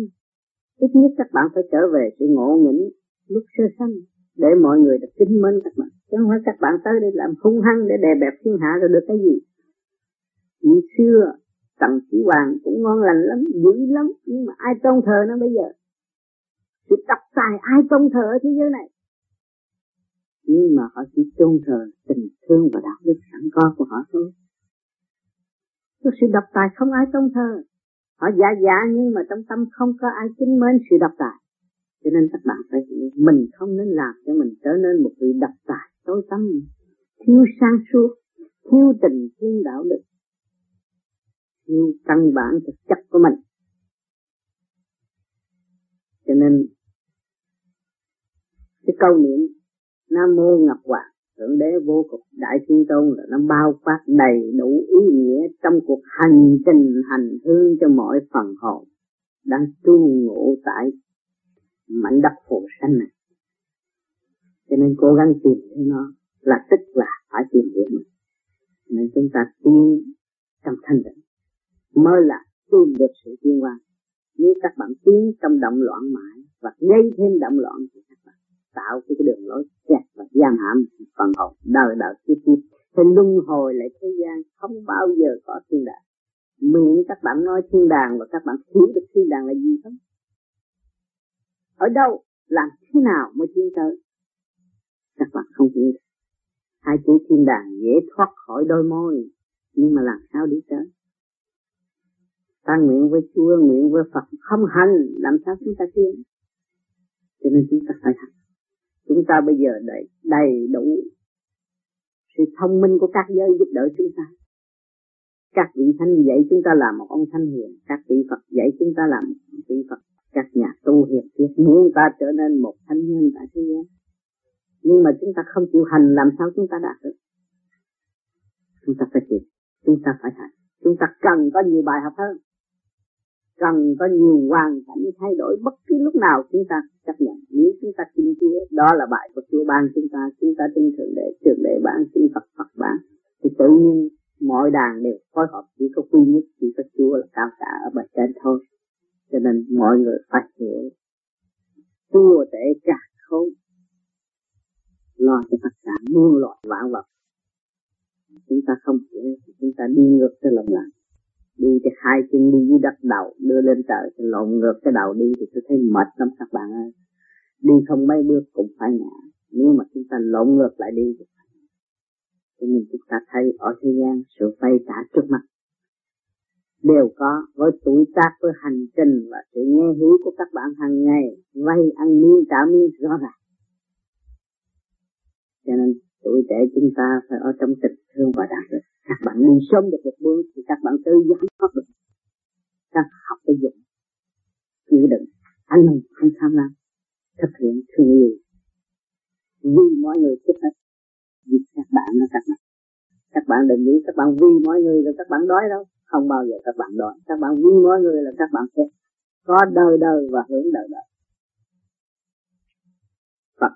Ít nhất các bạn phải trở về sự ngộ nghĩnh lúc sơ sanh để mọi người được kính mến các bạn. Chứ không phải các bạn tới đây làm hung hăng để đè bẹp thiên hạ rồi được cái gì. Ngày xưa tầm chỉ hoàng cũng ngon lành lắm dữ lắm nhưng mà ai tôn thờ nó bây giờ? Sự tập tài ai tôn thờ ở thế giới này? Nhưng mà họ chỉ tôn thờ tình thương và đạo đức sẵn có của họ thôi. Có sự độc tài không ai tôn thờ. Họ giả giả nhưng mà trong tâm không có ai kính mến sự độc tài. Cho nên các bạn phải hiểu, mình không nên làm cho mình trở nên một người độc tài, tối tâm thiếu sáng suốt, thiếu tình thương đạo đức, thiếu căn bản thực chất của mình. Cho nên, cái câu niệm nam mô ngọc hoàng. Thượng đế vô cực đại thiên tôn là nó bao quát đầy đủ ý nghĩa trong cuộc hành trình, hành hương cho mọi phần hồn đang tu ngủ tại mảnh đất phù sanh này. Cho nên cố gắng tìm hiểu nó là tức là phải tìm hiểu mình nên chúng ta tiến trong thanh định mới là tìm được sự tiên quan nếu các bạn tiến trong động loạn mãi và gây thêm động loạn thì các bạn tạo cái đường lối kẹt và giam hãm phần hồn. Đời đời tiếp tiếp thì luân hồi lại thế gian, không bao giờ có thiên đàng. Miệng các bạn nói thiên đàng và các bạn hiểu được thiên đàng là gì không? Ở đâu, làm thế nào mới tiến tới? Các bạn không hiểu hai chữ thiên đàng dễ thoát khỏi đôi môi, nhưng mà làm sao đi tới? Ta nguyện với Chúa, nguyện với Phật, không hành, làm sao chúng ta tiến? Cho nên chúng ta phải hành chúng ta bây giờ đầy đầy đủ sự thông minh của các giới giúp đỡ chúng ta. Các vị thánh dạy chúng ta làm một ông thánh hiền, các vị Phật dạy chúng ta làm một vị Phật. Các nhà tu hiệp thiết muốn ta trở nên một thánh nhân tại thế giới nhưng mà chúng ta không chịu hành, làm sao chúng ta đạt được? Chúng ta phải chịu chúng ta phải hành. Chúng ta cần có nhiều bài học hơn cần có nhiều hoàn cảnh thay đổi bất cứ lúc nào chúng ta chấp nhận. Nếu chúng ta tin Chúa, đó là bài của Chúa ban chúng ta. Chúng ta tin thượng đệ thượng đệ ban, tin Phật Phật ban. Thì tự nhiên mọi đàn đều phối hợp, chỉ có quy nhất, chỉ có Chúa là cao cả ở bề trên thôi. Cho nên mọi người phải hiểu. Chúa để cả khôn lo cho tất cả muôn loại vạn vật. Chúng ta không hiểu thì chúng ta đi ngược tới lòng lặng đi thì hai chân đi dưới đất đầu đưa lên trời thì lộn ngược cái đầu đi thì tôi thấy mệt lắm các bạn ơi. Đi không mấy bước cũng phải ngã. Nếu mà chúng ta lộn ngược lại đi thì cho nên chúng ta thấy ở thế gian, sự vay trả trước mặt đều có với tuổi tác, với hành trình và sự nghe hiểu của các bạn hàng ngày. Vay, ăn miếng, trả miếng, rõ ràng. Cho nên tuổi trẻ chúng ta phải ở trong tình thương và đạo đức các bạn đi sớm được một bước thì các bạn tự giải thoát được các học cái dụng. Chịu đựng. Anh hùng không tham lam. Thực hiện thương yêu. Vì mọi người trước hết. Vì các bạn là các bạn. Các bạn đừng nghĩ các bạn vì mọi người là các bạn đói đâu. Không bao giờ các bạn đói. Các bạn vì mọi người là các bạn sẽ có đời đời và hưởng đời đời. Phật.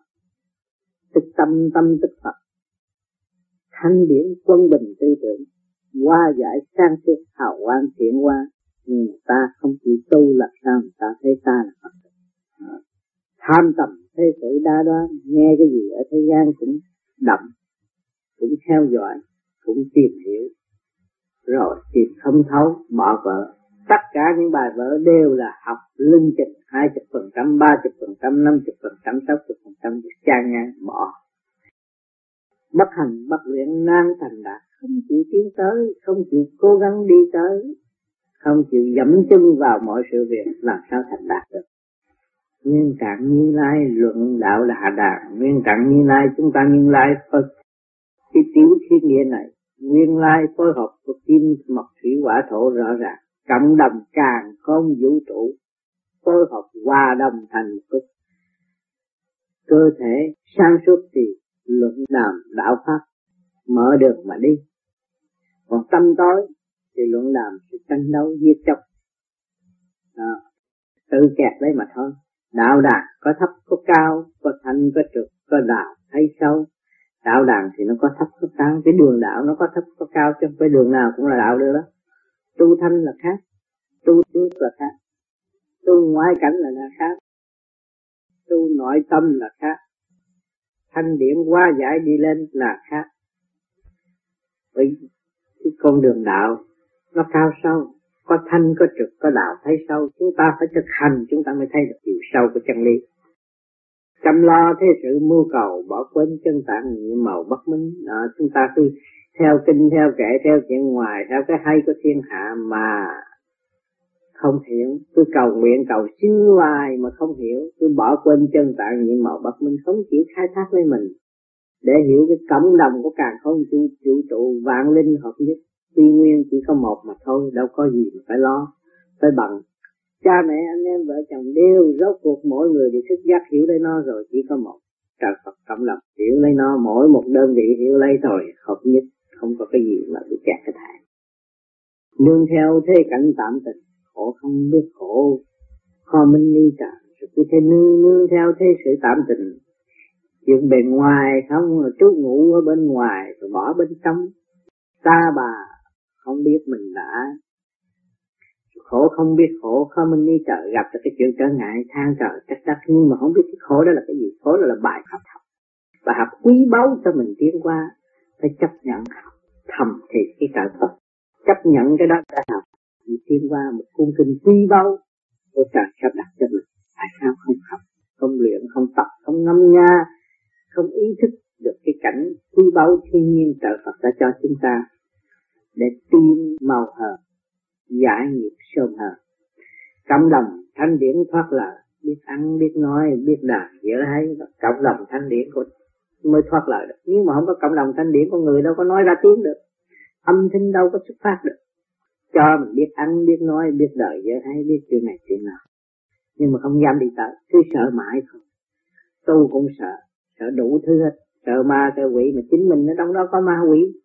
Tức tâm tâm tức Phật thanh điển quân bình tư tưởng, qua giải sang suốt hào quang thiện qua nhưng ta không chịu tu là sao ta thấy ta là Phật à, tham tầm thế sự đa đoan, nghe cái gì ở thế gian cũng đậm, cũng theo dõi, cũng tìm hiểu, rồi tìm không thấu, bỏ vợ tất cả những bài vở đều là học linh trình hai chục phần trăm, ba chục phần trăm, năm chục phần trăm, sáu chục phần trăm trang ngang, bỏ bất hành bất luyện, nan thành đạt. Không chịu tiến tới, không chịu cố gắng đi tới, không chịu dẫm chân vào mọi sự việc làm sao thành đạt được. Nguyên trạng như lai luận đạo là hạ đàn nguyên trạng như lai chúng ta như lai phật. Cái tiểu thiên địa này, nguyên lai phối hợp của kim, mộc, thủy, hỏa, thổ rõ ràng. Cộng đồng càng không vũ trụ, phối hợp hòa đồng thành cơ thể sáng suốt thì luận đàm đạo pháp mở đường mà đi. Còn tâm tối thì luận đàm sự tranh đấu giết chóc. À, tự kẹt lấy mà thôi. Đạo đàn có thấp có cao có thanh có trực có đạo hay sâu đạo đàn thì nó có thấp có cao. Cái đường đạo nó có thấp có cao chứ cái đường nào cũng là đạo được đó. Tu thanh là khác tu trước là khác tu ngoại cảnh là, là khác tu nội tâm là khác thanh điển qua giải đi lên là khác. Vì cái con đường đạo nó cao sâu có thanh có trực có đạo thấy sâu chúng ta phải thực hành chúng ta mới thấy được chiều sâu của chân lý. Chăm lo thế sự mưu cầu bỏ quên chân tạng nhiệm màu bất minh đó, chúng ta cứ theo kinh theo kệ theo chuyện ngoài theo cái hay của thiên hạ mà không hiểu. Tôi cầu nguyện, cầu xin hoài mà không hiểu. Tôi bỏ quên chân tạng nhiệm màu bậc minh không chịu khai thác lấy mình. Để hiểu cái cộng đồng của càng không vũ trụ trụ vạn linh hợp nhất. Tuy nguyên chỉ có một mà thôi, đâu có gì mà phải lo, phải bằng. Cha mẹ, anh em, vợ chồng đều rốt cuộc mỗi người đều thức giác hiểu lấy nó rồi, chỉ có một. Trời Phật cộng đồng hiểu lấy nó, mỗi một đơn vị hiểu lấy rồi hợp nhất, không có cái gì mà bị kẹt cái thải nương theo thế cảnh tạm tình khổ, không biết khổ. Kho minh ni cả, rồi cứ thế nương nương theo thế sự tạm tình. Chuyện bề ngoài không là trú ngủ ở bên ngoài, rồi bỏ bên trong. Ta bà không biết mình đã khổ, không biết khổ. Không mình đi chợ gặp được cái chuyện trở ngại, than trời, trách đất. Nhưng mà không biết cái khổ đó là cái gì. Khổ đó là bài học học. Và học quý báu cho mình tiến qua, phải chấp nhận học thầm thì cái cảm Phật chấp nhận cái đó đã học thì tiến qua một cung kinh quý báu của trời sắp đặt cho mình. Tại sao không học, không luyện, không tập, không ngâm nga, không ý thức được cái cảnh quý báu thiên nhiên trợ Phật đã cho chúng ta để tin màu hờ, giải nghiệp sơn hờ. Cộng đồng thanh điển thoát lời, biết ăn, biết nói, biết đàn dễ hay cộng đồng thanh điển của mới thoát lời được. Nếu mà không có cộng đồng thanh điển, con người đâu có nói ra tiếng được. Âm thanh đâu có xuất phát được cho mình biết ăn biết nói biết đời giới hay biết chuyện này chuyện nào nhưng mà không dám đi tới. Cứ sợ mãi thôi tu cũng sợ. Sợ đủ thứ hết. Sợ ma sợ quỷ mà chính mình ở trong đó có ma quỷ.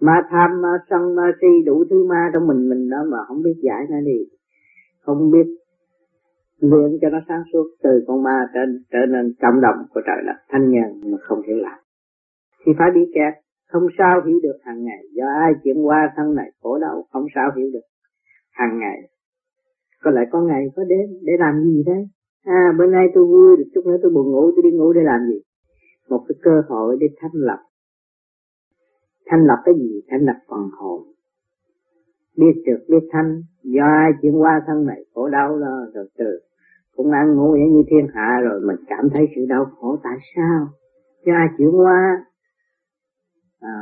Ma tham ma sân ma si đủ thứ ma trong mình mình đó mà không biết giải nó đi. Không biết luyện cho nó sáng suốt. Từ con ma trở, trở nên cộng đồng của trời đất. Thanh nhàn mà không hiểu lại thì phải bị kẹt không sao hiểu được hàng ngày. Do ai chuyển qua thân này khổ đau, không sao hiểu được hàng ngày. Có lại có ngày có đêm để làm gì đấy? À bữa nay tôi vui, được chút nữa tôi buồn ngủ, tôi đi ngủ để làm gì? Một cái cơ hội để thanh lập thanh lập cái gì? Thanh lập phần hồn. Biết được, biết thanh. Do ai chuyển qua thân này khổ đau đó rồi từ cũng ăn ngủ như thiên hạ rồi, mình cảm thấy sự đau khổ tại sao? Do ai chuyển qua à,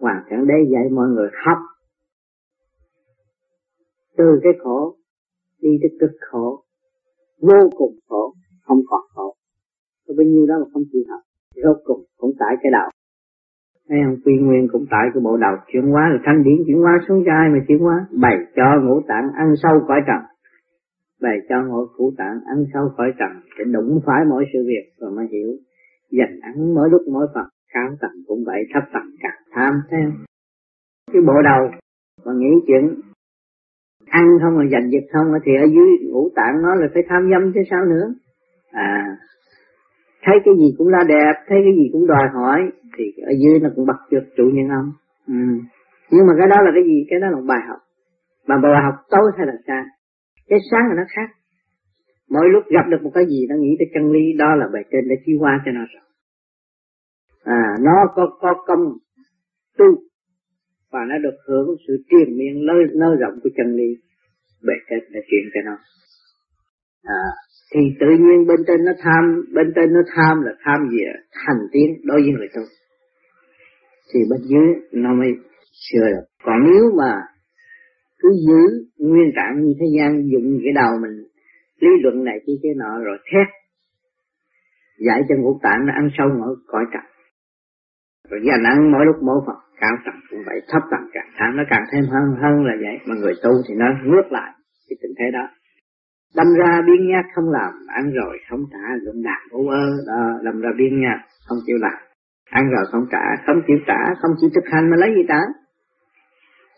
Hoàng Thượng Đế dạy mọi người học. Từ cái khổ đi tới cực khổ vô cùng khổ không còn khổ. Có bao nhiêu đó mà không chịu học rốt cùng cũng tại cái đạo. Thấy không? Quy nguyên cũng tại cái bộ đầu chuyển hóa rồi thanh điển chuyển hóa xuống trai mà chuyển hóa? Bày cho ngũ tạng ăn sâu cõi trần. Bày cho ngũ phủ tạng ăn sâu cõi trần để đụng phải mỗi sự việc rồi mới hiểu. Dành ăn mỗi lúc mỗi phần cao tầng cũng vậy, thấp tầng càng tham theo cái bộ đầu, mà nghĩ chuyện ăn không là giành giật không, thì ở dưới ngũ tạng nó là phải tham dâm chứ sao nữa. À thấy cái gì cũng là đẹp, thấy cái gì cũng đòi hỏi, thì ở dưới nó cũng bắt được chủ nhân ông. Ừ. nhưng mà cái đó là cái gì? Cái đó là một bài học. Mà bài học tối hay là sáng cái sáng là nó khác. Mỗi lúc gặp được một cái gì, nó nghĩ tới chân lý, đó là bài trên để chi qua cho nó rồi à nó có có công tu và nó được hưởng sự truyền miên nơi nơi rộng của chân lý bề trên đã truyền cho nó. À thì tự nhiên bên trên nó tham, bên trên nó tham là tham gì thành tiến đối với người tu. Thì bên dưới nó mới sửa được. Còn nếu mà cứ giữ nguyên trạng như thế gian dụng cái đầu mình, lý luận này kia cái nọ rồi thét, giải cho ngũ tạng nó ăn sâu ở cõi trần rồi dành ăn mỗi lúc mỗi phật cao tầng cũng vậy, thấp tầng càng tháng nó càng thêm hơn hơn là vậy. Mà người tu thì nó ngược lại cái tình thế đó. Đâm ra biên nhát không làm, ăn rồi không trả luận đạt u ơ đó, đâm ra biên nhát, không chịu làm. Ăn rồi không trả, không chịu trả, không chịu thực hành mà lấy gì trả?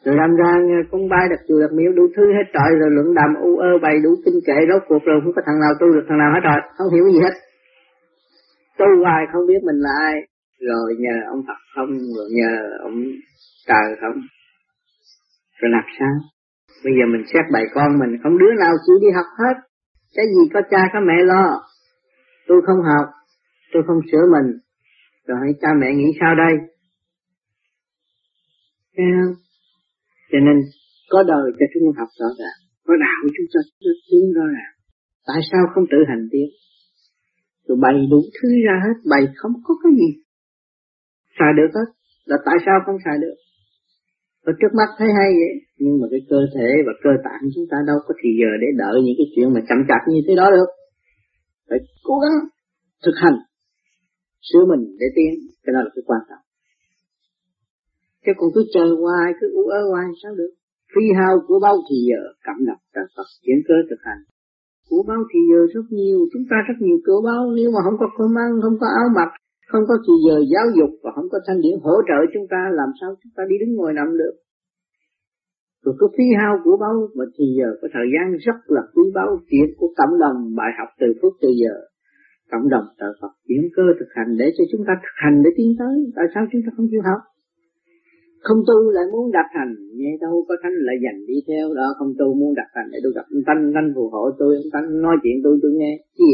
Rồi đâm ra con bay đặt chùa đặt miếu đủ thứ hết trời, rồi luận đàm u ơ bày đủ kinh kệ, rốt cuộc rồi không có thằng nào tu được, thằng nào hết rồi, không hiểu gì hết. Tu hoài không biết mình là ai rồi nhờ ông Phật không rồi nhờ ông trời không rồi làm sao Bây giờ mình xét bài con mình không đứa nào chịu đi học hết. Cái gì có cha có mẹ lo. Tôi không học, tôi không sửa mình. Rồi hãy cha mẹ nghĩ sao đây? Thấy không? Cho nên có đời cho chúng ta học rõ ràng. Có đạo chúng ta tiến rõ ràng. Tại sao không tự hành tiến? Tôi bày đủ thứ ra hết, bày không có cái gì. Xài được hết. Là tại sao không xài được? và trước mắt thấy hay vậy, nhưng mà cái cơ thể và cơ tạng chúng ta đâu có thì giờ để đợi những cái chuyện mà chậm chạp như thế đó được. Phải cố gắng thực hành, sửa mình để tiến, cái đó là cái quan trọng. Chứ còn cứ chờ hoài, cứ u ớ hoài sao được. Phi hao của bao thì giờ cảm động ta Phật chuyển cơ thực hành. Của bao thì giờ rất nhiều, chúng ta rất nhiều cửa bao, nếu mà không có cơm ăn, không có áo mặc, không có kỳ giờ giáo dục và không có thanh điển hỗ trợ chúng ta, làm sao chúng ta đi đứng ngồi nằm được? Rồi có phí hao của báu mà thì giờ có thời gian rất là quý báu chuyện của cộng đồng, bài học từ phút từ giờ. Cộng đồng trợ Phật chuyển cơ thực hành để cho chúng ta thực hành để tiến tới. Tại sao chúng ta không chịu học? Không tu lại muốn đạt thành, nghe đâu có thánh lại dành đi theo đó. Không tu muốn đạt thành để tôi gặp anh tanh phù hộ tôi. Anh tanh nói chuyện tôi tôi nghe. Gì?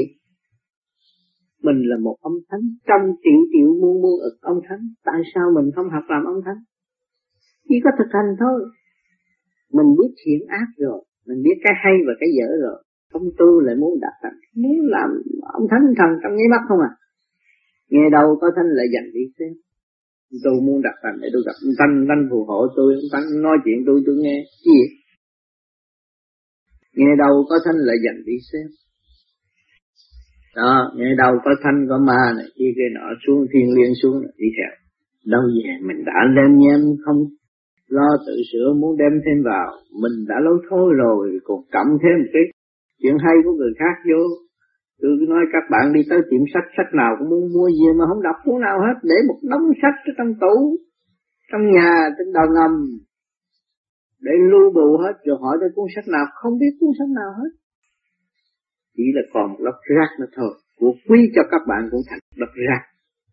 Mình là một ông thánh trong triệu triệu muôn muôn ức ông thánh. Tại sao mình không học làm ông thánh? Chỉ có thực hành thôi. Mình biết thiện ác rồi mình biết cái hay và cái dở rồi. Không tu lại muốn đạt thành. Muốn làm ông thánh thần trong nháy mắt không à? Nghe đâu có thánh lại dành đi xem tôi muốn đặt thành để tôi gặp ông Thanh, Thanh phù hộ tôi ông Thanh nói chuyện tôi tôi nghe. Gì? Nghe đâu có thanh lại dành đi xem đó, nghe đâu có thanh, có ma này kia kia nọ xuống, thiên liên xuống, đi theo. Đâu về, mình đã đem nhem không lo tự sửa, muốn đem thêm vào. Mình đã lâu thôi rồi, còn cộng thêm một cái chuyện hay của người khác vô. Tôi nói các bạn đi tới tiệm sách sách nào cũng muốn mua gì mà không đọc cuốn nào hết, để một đống sách ở trong tủ, trong nhà, trên đầu ngầm, để lưu bù hết, rồi hỏi tới cuốn sách nào. Không biết cuốn sách nào hết chỉ là còn một lớp rác nữa thôi. Của quý cho các bạn cũng thành lớp rác.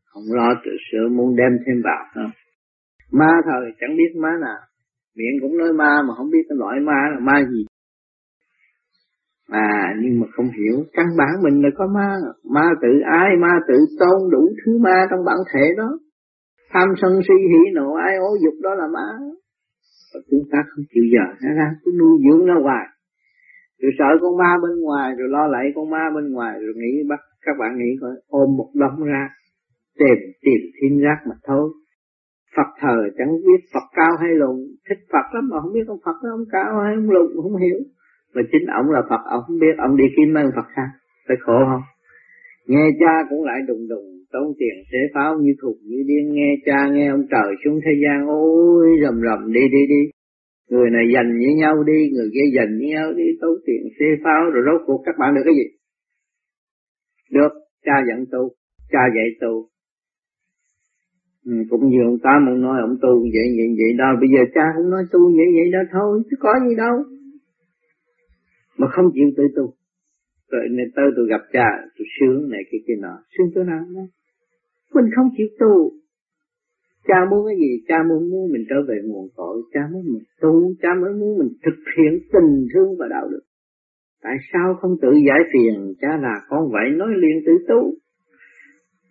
Không lo tự sửa muốn đem thêm vào không? Ma thời chẳng biết má nào. Miệng cũng nói ma mà không biết cái loại ma là ma gì. À nhưng mà không hiểu. Căn bản mình là có ma. Ma tự ái, ma tự tôn, đủ thứ ma trong bản thể đó. Tham sân si hỉ nộ, ai ố dục đó là ma. Và chúng ta không chịu giờ. Nó ra, cứ nuôi dưỡng nó hoài rồi sợ con ma bên ngoài, rồi lo lại con ma bên ngoài, rồi nghĩ bắt, các bạn nghĩ coi, ôm một đống ra, tìm tìm thiên giác mà thôi. Phật thờ chẳng biết Phật cao hay lùn, Thích Phật lắm mà không biết ông Phật ông cao hay ông lùn, không hiểu. Mà chính ông là Phật, ông không biết, Ông đi kiếm ơn Phật sao Phải khổ không? Nghe cha cũng lại đùng đùng, Tốn tiền xế pháo như thùng như điên. Nghe cha, nghe ông trời xuống thế gian, Ôi, rầm rầm, đi đi đi. Người này dành với nhau đi Người kia dành với nhau đi Tốn tiền xe pháo Rồi rốt cuộc các bạn được cái gì? Được cha dẫn tu Cha dạy tu Ừ, cũng như ông ta muốn nói ông tu vậy vậy vậy đâu bây giờ cha cũng nói tu vậy vậy đó thôi chứ có gì đâu. Mà không chịu tự tu. Rồi nên tới tôi gặp cha tôi sướng này cái kia nọ. Sướng chỗ nào? Đó mình không chịu tu cha muốn cái gì? Cha muốn muốn mình trở về nguồn cội. Cha muốn mình tu. Cha mới muốn mình thực hiện tình thương và đạo đức. Tại sao không tự giải phiền? Cha là con vậy nói liền tự tu.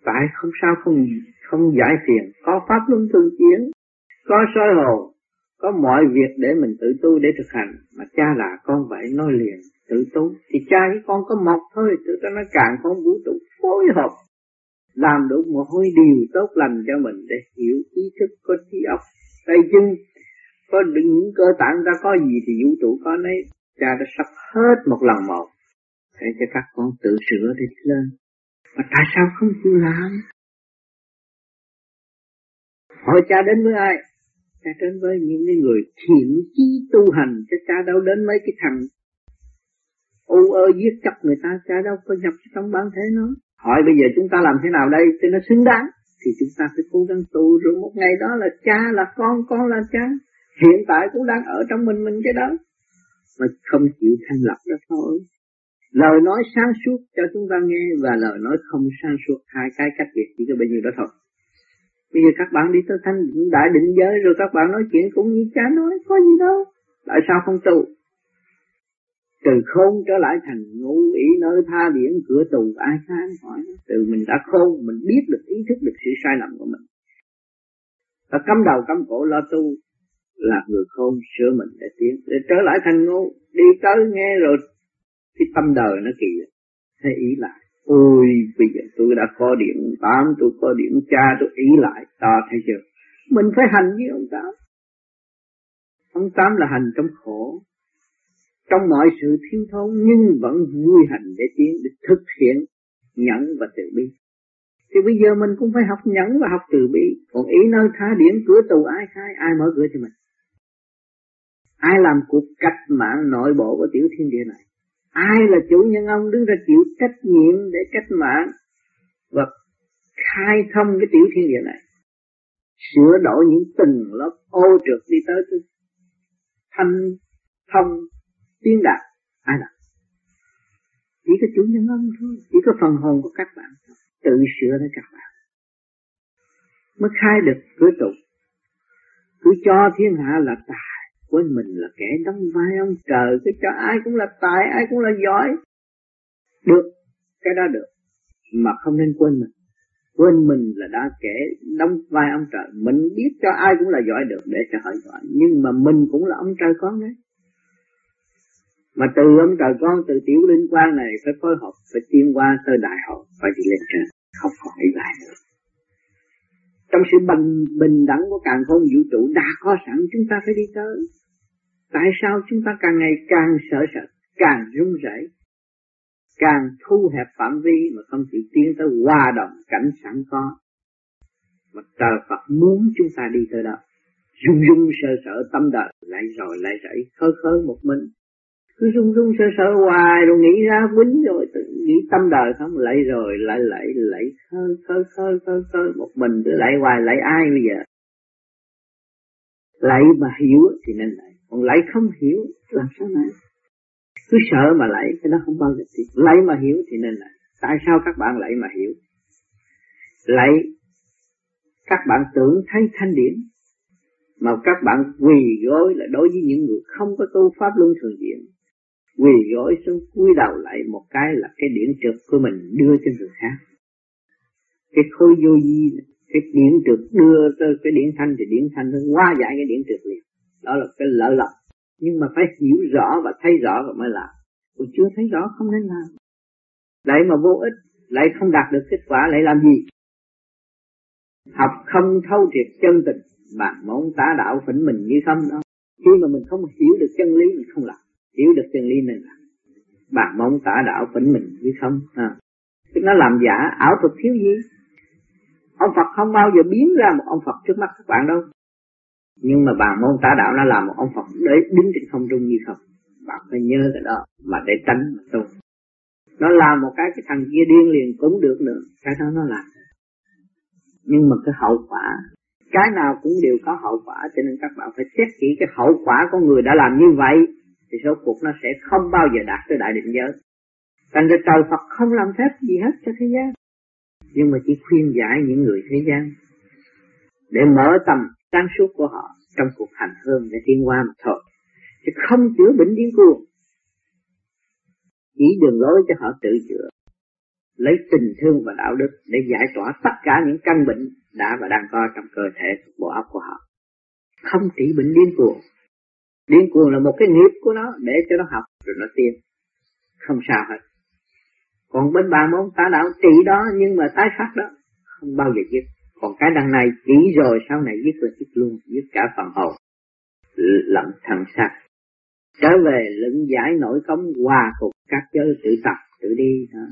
Tại không sao không không giải phiền? Có pháp luân thường chiến, có soi hồ có mọi việc để mình tự tu để thực hành. Mà cha là con vậy nói liền tự tu. Thì cha với con có một thôi. Tự ta nó càng con vũ trụ phối hợp làm được một hôi điều tốt lành cho mình để hiểu ý thức có trí óc. Tay chân có những cơ tạng ta có gì thì vũ trụ có nấy, cha đã sắp hết một lần một. Để cho các con tự sửa đi lên. Mà tại sao không chịu làm? Hỏi cha đến với ai? Cha đến với những người thiện chí tu hành cho cha đâu đến mấy cái thằng u ơ giết chóc người ta, cha đâu có nhập trong bản thể nó hỏi bây giờ chúng ta làm thế nào đây? Cho nó xứng đáng. Thì chúng ta phải cố gắng tu rồi một ngày đó là cha, là con con là cha. Hiện tại cũng đang ở trong mình mình cái đó. Mà không chịu thanh lập đó thôi. Lời nói sáng suốt cho chúng ta nghe và lời nói không sáng suốt. Hai cái cách biệt chỉ có bao nhiêu đó thôi. Bây giờ các bạn đi tới thanh đại định giới rồi các bạn nói chuyện cũng như cha nói, có gì đâu. Tại sao không tu? Từ khôn trở lại thành ngũ ý nơi tha điển cửa tù, ai sáng hỏi từ mình đã khôn, mình biết được, ý thức được sự sai lầm của mình. Và cắm đầu cắm cổ lo tu, là người khôn sửa mình để tiến. Để trở lại thành ngu đi tới nghe rồi, cái tâm đời nó kỳ thấy ý lại, ôi, bây giờ tôi đã có điểm tám, tôi có điểm cha, tôi ý lại, ta thấy chưa? Mình phải hành với ông tám. Ông tám là hành trong khổ trong mọi sự thiếu thốn, nhưng vẫn vui hành để tiến để thực hiện nhẫn và từ bi. Thì bây giờ mình cũng phải học nhẫn và học từ bi. Còn ý nơi tha điển, cửa tù ai khai, ai mở cửa cho mình? Ai làm cuộc cách mạng nội bộ của tiểu thiên địa này? Ai là chủ nhân ông đứng ra chịu trách nhiệm để cách mạng và khai thông cái tiểu thiên địa này? Sửa đổi những từng lớp ô trượt đi tới thanh thông tiến đạt ai đạt chỉ có chủ nhân ông thôi. Chỉ có phần hồn của các bạn. Thôi tự sửa để các bạn. Mới khai được cửa tục cứ cho thiên hạ là tài. Quên mình là kẻ đóng vai ông trời. Cái cho ai cũng là tài, ai cũng là giỏi. Được. Cái đó được. Mà không nên quên mình. Quên mình là đã kẻ đóng vai ông trời. Mình biết cho ai cũng là giỏi được để cho họ giỏi. Nhưng mà mình cũng là ông trời con đấy mà từ ông trời con từ tiểu linh quan này phải phối hợp, phải tiến qua tới đại học, phải đi lên trên không còn ý lại nữa trong sự bình bình đẳng của càng không vũ trụ đã có sẵn, chúng ta phải đi tới. Tại sao chúng ta càng ngày càng sợ sợ càng run rẩy, càng thu hẹp phạm vi mà không chịu tiến tới hòa đồng cảnh sẵn có? Mà trời Phật muốn chúng ta đi tới đó dung dung sợ sợ tâm đời lại rồi lại rẫy khơ khơ một mình cứ rung rung sợ sợ hoài, rồi nghĩ ra quýnh rồi, tự nghĩ tâm đời không? Lại rồi, lại lại lại khơi khơi khơi khơi khơi một mình cứ lại hoài, lại ai bây giờ? Lại mà hiểu thì nên lại. Còn lại không hiểu, làm sao lại cứ sợ mà lại, cái đó không bao giờ thì lại mà hiểu thì nên lại. Tại sao các bạn lại mà hiểu? Lại, các bạn tưởng thấy thanh điển, mà các bạn quỳ gối là đối với những người không có tu pháp luân thường diện quỳ gối xuống, cúi đầu lại một cái là cái điển trực của mình đưa cho người khác. Cái khối vô di cái điển trực đưa tới cái điển thanh thì điển thanh nó qua giải cái điển trực liền. Đó là cái lỡ lộc nhưng mà phải hiểu rõ và thấy rõ rồi mới làm. Còn chưa thấy rõ không nên làm. Lại mà vô ích, lại không đạt được kết quả, lại làm gì? Học không thấu triệt chân tình, bạn muốn tá đạo phỉnh mình như không đó. Khi mà mình không hiểu được chân lý, mình không làm hiểu được chân lý mình bạn mong tả đạo tỉnh mình chứ không? À. nó làm giả ảo thuật thiếu gì? Ông Phật không bao giờ biến ra một ông Phật trước mắt các bạn đâu. Nhưng mà bạn môn tả đạo nó làm một ông Phật để đứng trên không trung như không? Bạn phải nhớ cái đó mà để tránh mà tu. Nó làm một cái cái thằng kia điên liền cũng được nữa. Cái đó nó làm. Nhưng mà cái hậu quả, cái nào cũng đều có hậu quả, cho nên các bạn phải xét kỹ cái hậu quả của người đã làm như vậy thì số cuộc nó sẽ không bao giờ đạt tới đại định giới. Thành ra trời Phật không làm phép gì hết cho thế gian. Nhưng mà chỉ khuyên giải những người thế gian để mở tầm sáng suốt của họ trong cuộc hành hương để tiến qua mà thôi. Chứ không chữa bệnh điên cuồng. Chỉ đường lối cho họ tự chữa. Lấy tình thương và đạo đức để giải tỏa tất cả những căn bệnh đã và đang có trong cơ thể bộ óc của họ. Không trị bệnh điên cuồng điên cuồng là một cái nghiệp của nó để cho nó học, rồi nó tiến. Không sao hết. Còn bên bà môn tả đạo trị đó, nhưng mà tái phát đó, không bao giờ giết. còn cái đằng này chỉ rồi, sau này giết là giết luôn giết cả phần hồn. Lẫn thần sắc trở về lĩnh giải nội cống hòa cục các giới tự tập, tự đi, đó.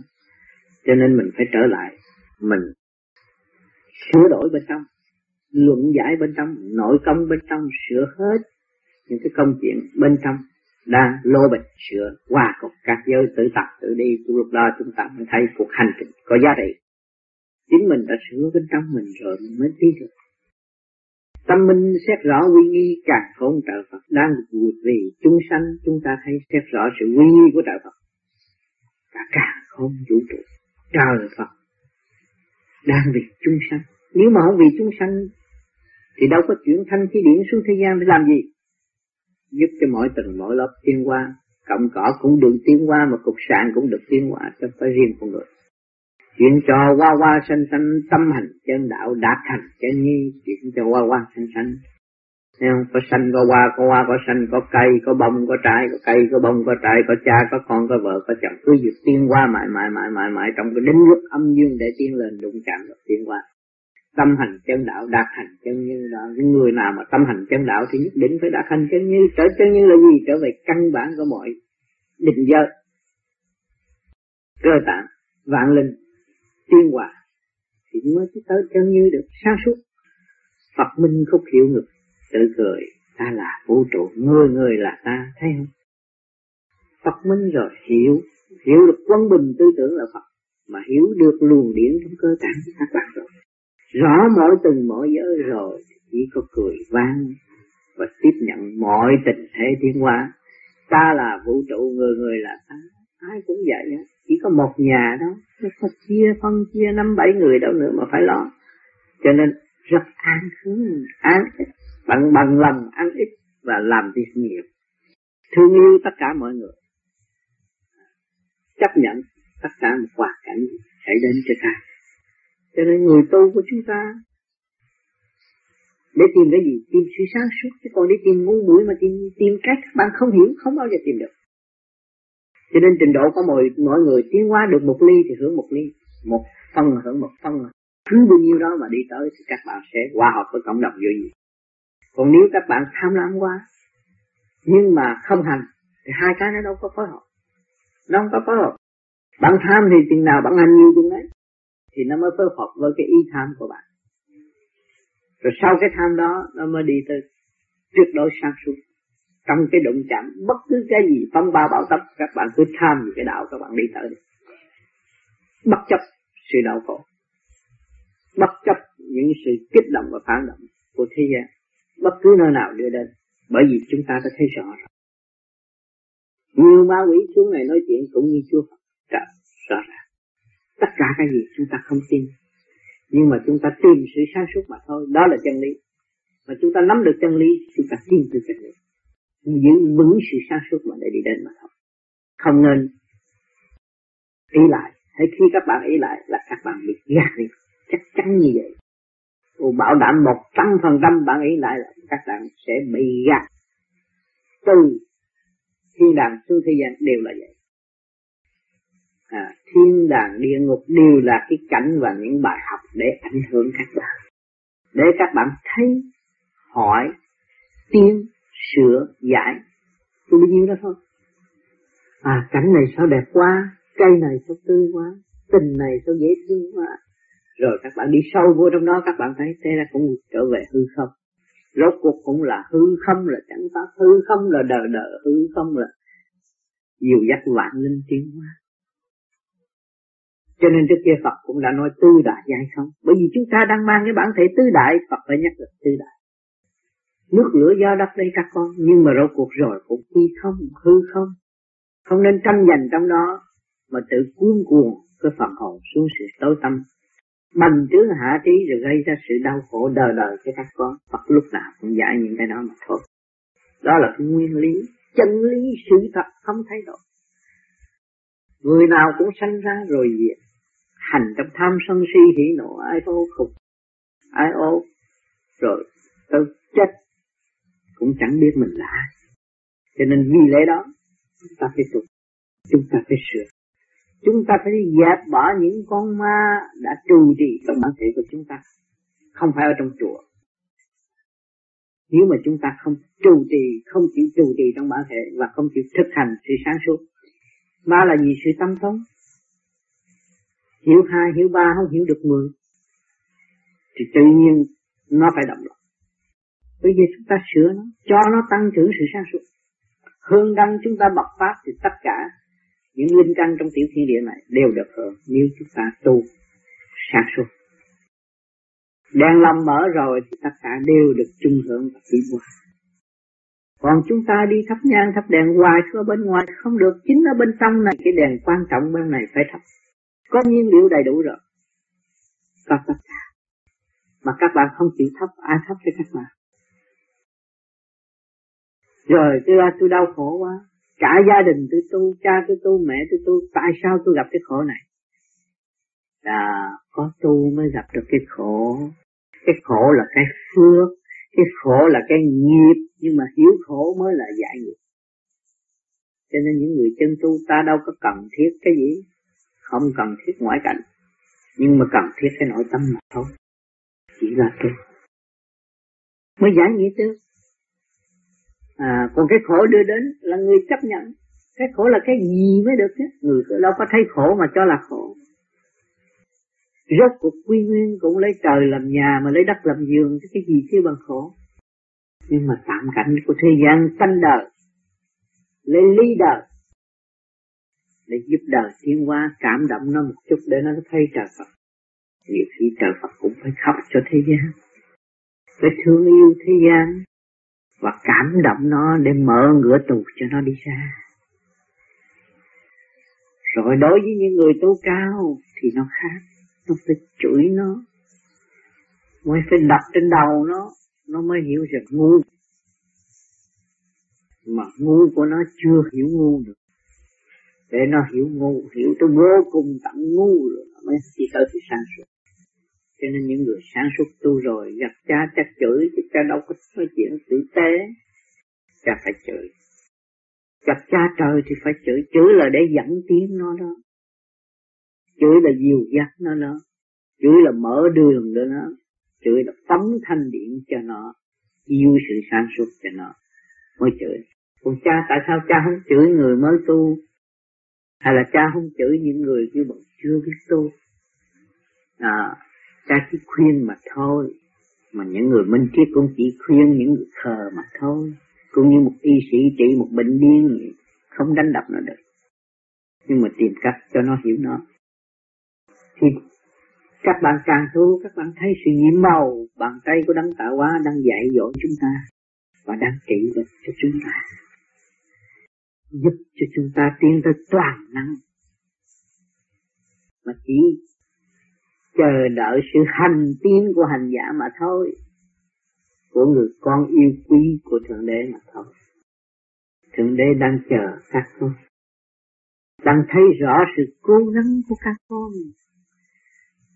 Cho nên mình phải trở lại, mình sửa đổi bên trong, luận giải bên trong, nội công bên trong, sửa hết những cái công chuyện bên trong đang lô bịch sửa qua wow, các giới tự tập tự đi. Lúc đó chúng ta mới thấy cuộc hành trình có giá trị. Chính mình đã sửa bên trong mình rồi mình mới đi được. Tâm minh xét rõ quy nghi càng khôn trợ Phật. Đang vì chúng sanh chúng ta thấy xét rõ sự quy nghi của trợ Phật. Cả càng không vũ trụ trời Phật. Đang vì chúng sanh. Nếu mà không vì chúng sanh thì đâu có chuyển thanh khí điển xuống thế gian để làm gì? Giúp cho mỗi tầng mỗi lớp tiến qua cộng cỏ cũng được tiến qua mà cục sạn cũng được tiến qua cho phải riêng con người chuyện cho qua qua sanh sanh tâm hành chân đạo đạt thành chân nhi chuyện cho qua qua sanh sanh Thấy không? Có sanh, có hoa, có hoa, có sanh, có cây, có bông, có trái, có cây, có bông, có trái, có cha, có con, có vợ, có chồng. Cứ việc tiên qua mãi mãi mãi mãi mãi trong cái đinh lúc âm dương để tiến lên đụng chạm được tiên qua. Tâm hành chân đạo, đạt hành chân như đó. Những người nào mà tâm hành chân đạo thì nhất định phải đạt hành chân như. Trở chân như là gì? Trở về căn bản của mọi định giới. Cơ tạng, vạn linh, tiên hòa. Thì mới tới chân như được sáng suốt. Phật minh khúc hiểu ngực tự cười ta là vũ trụ người người là ta thấy không Phật minh rồi hiểu hiểu được quân bình tư tưởng là Phật mà hiểu được luồng điển trong cơ tạng các bạn rồi rõ mỗi từng mỗi giới rồi, chỉ có cười vang và tiếp nhận mọi tình thế thiên hóa. Ta là vũ trụ, người người là ta. Ai cũng vậy chỉ có một nhà đó. Nó có chia phân, chia năm, bảy người đâu nữa mà phải lo. Cho nên rất an khứ, an ít bằng bằng lòng ăn ít và làm việc nhiều thương yêu tất cả mọi người. Chấp nhận tất cả một hoàn cảnh xảy đến cho ta cho nên người tu của chúng ta để tìm cái gì? Tìm sự sáng suốt. Chứ còn đi tìm ngu muội mà tìm tìm cách các bạn không hiểu, không bao giờ tìm được. Cho nên trình độ của mọi mọi người tiến hóa được một ly thì hưởng một ly. Một phân hưởng một phân cứ bao nhiêu đó mà đi tới thì các bạn sẽ hòa hợp với cộng đồng vô gì. Còn nếu các bạn tham lam quá, nhưng mà không hành, thì hai cái nó đâu có phối hợp. Nó không có phối hợp. Bạn tham thì chừng nào bạn hành nhiều chừng đấy thì nó mới phối hợp với cái ý tham của bạn. Rồi sau cái tham đó, nó mới đi tới tuyệt đối sáng suốt. Trong cái động chạm, bất cứ cái gì phong ba bảo tập các bạn cứ tham về cái đạo các bạn đi tới. Đi bất chấp sự đau khổ. Bất chấp những sự kích động và phản động của thế gian. Bất cứ nơi nào đưa đến. Bởi vì chúng ta đã thấy rõ rồi. Nhiều ma quỷ xuống này nói chuyện cũng như Chúa Phật. Rõ ràng tất cả cái gì chúng ta không tin. Nhưng mà chúng ta tìm sự sáng suốt mà thôi. Đó là chân lý. Mà chúng ta nắm được chân lý, chúng ta tin từ chân lý. Giữ vững sự sáng suốt mà để đi đến mà thôi. Không nên ý lại. Hay khi các bạn ý lại là các bạn bị gạt đi. Chắc chắn như vậy. Tôi bảo đảm một trăm phần trăm bạn ý lại là các bạn sẽ bị gạt. Từ thiên đàng xuống thế gian đều là vậy. À, thiên đàng địa ngục đều là cái cảnh và những bài học để ảnh hưởng các bạn. để các bạn thấy hỏi tiến sửa giải tôi bao nhiêu đó thôi. À cảnh này sao đẹp quá cây này sao tươi quá tình này sao dễ thương quá. Rồi các bạn đi sâu vô trong đó các bạn thấy thế ra cũng trở về hư không. Rốt cuộc cũng là hư không là chẳng pháp hư không là đời đời hư không là nhiều dắt vạn linh tiến hóa cho nên trước kia Phật cũng đã nói tư đại giải không bởi vì chúng ta đang mang cái bản thể tư đại, Phật phải nhắc là tư đại. Nước lửa do đất đây các con, nhưng mà rốt cuộc rồi cũng quy không hư không. Không nên tranh giành trong đó, mà tự cuốn cuồng cái phần hồn xuống sự tối tâm. Bành trướng hạ trí rồi gây ra sự đau khổ đời đời cho các con. Phật lúc nào cũng giải những cái đó mà thôi. Đó là cái nguyên lý, chân lý sự thật không thay đổi. Người nào cũng sanh ra rồi diệt hành trong tham sân si hỉ nộ, ai ô khục, ai ô rồi tôi chết cũng chẳng biết mình là ai. Cho nên vì lẽ đó, chúng ta phải tục, chúng ta phải sửa. Chúng ta phải dẹp bỏ những con ma đã trù trì trong bản thể của chúng ta. Không phải ở trong chùa. Nếu mà chúng ta không trù trì, không chịu trù trì trong bản thể và không chịu thực hành sự sáng suốt, ma là gì? Sự tâm thống hiểu hai, hiểu ba, không hiểu được mười. Thì tự nhiên nó phải động loạn bây giờ chúng ta sửa nó, cho nó tăng trưởng sự sáng suốt. Hương đăng chúng ta bật phát thì tất cả những linh căn trong tiểu thiên địa này đều được hưởng nếu chúng ta tu sáng suốt. Đèn lâm mở rồi thì tất cả đều được chung hưởng và tiến hóa còn chúng ta đi thắp nhang, thắp đèn hoài ở bên ngoài không được. Chính ở bên trong này, cái đèn quan trọng bên này phải thắp có nhiên liệu đầy đủ rồi. Có tất cả mà các bạn không chịu thấp, ai thấp cho các bạn? Rồi, tôi tôi đau khổ quá. Cả gia đình tôi tu, cha tôi tu, mẹ tôi tu, tại sao tôi gặp cái khổ này? Là có tu mới gặp được cái khổ. Cái khổ là cái phước, cái khổ là cái nghiệp, nhưng mà hiểu khổ mới là giải nghiệp. Cho nên những người chân tu ta đâu có cần thiết cái gì không cần thiết ngoại cảnh. Nhưng mà cần thiết cái nội tâm mà thôi. Chỉ là thế mới giải nghĩa được à, còn cái khổ đưa đến là người chấp nhận. Cái khổ là cái gì mới được chứ? Người đâu có thấy khổ mà cho là khổ. Rốt cuộc quy nguyên cũng lấy trời làm nhà mà lấy đất làm giường cái gì chứ bằng khổ. Nhưng mà tạm cảnh của thế gian sanh đời lấy ly đời để giúp đời tiến hóa cảm động nó một chút để nó thấy trời Phật nhiều khi trời Phật cũng phải khóc cho thế gian phải thương yêu thế gian và cảm động nó để mở ngửa tù cho nó đi ra. Rồi đối với những người tố cao thì nó khác, nó phải chửi nó, mới phải đặt trên đầu nó, nó mới hiểu rằng ngu. Mà ngu của nó chưa hiểu ngu được. Để nó hiểu ngu, hiểu tới vô cùng tận ngu rồi, nó mới chỉ tới sự sáng suốt. Cho nên những người sáng suốt tu rồi gặp cha chắc chửi chứ cha đâu có nói chuyện tử tế. Cha phải chửi. Gặp cha trời thì phải chửi. Chửi là để dẫn tiếng nó đó. Chửi là dìu dắt nó đó. Chửi là mở đường cho nó chửi là tấm thanh điện cho nó. Yêu sự sáng suốt cho nó mới chửi. Còn cha tại sao cha không chửi người mới tu? Hay là cha không chửi những người chưa bọn chưa biết tu? À, cha chỉ khuyên mà thôi. Mà những người minh triết cũng chỉ khuyên những người khờ mà thôi. Cũng như một y sĩ trị một bệnh điên không đánh đập nó được. Nhưng mà tìm cách cho nó hiểu nó. Thì các bạn càng tu các bạn thấy sự nhiễm màu bàn tay của đấng tạo hóa đang dạy dỗ chúng ta và đang trị bệnh cho chúng ta giúp cho chúng ta tiến tới toàn năng. Mà chỉ chờ đợi sự hành tiến của hành giả mà thôi, của người con yêu quý của thượng đế mà thôi. Thượng đế đang chờ các con, đang thấy rõ sự cố gắng của các con,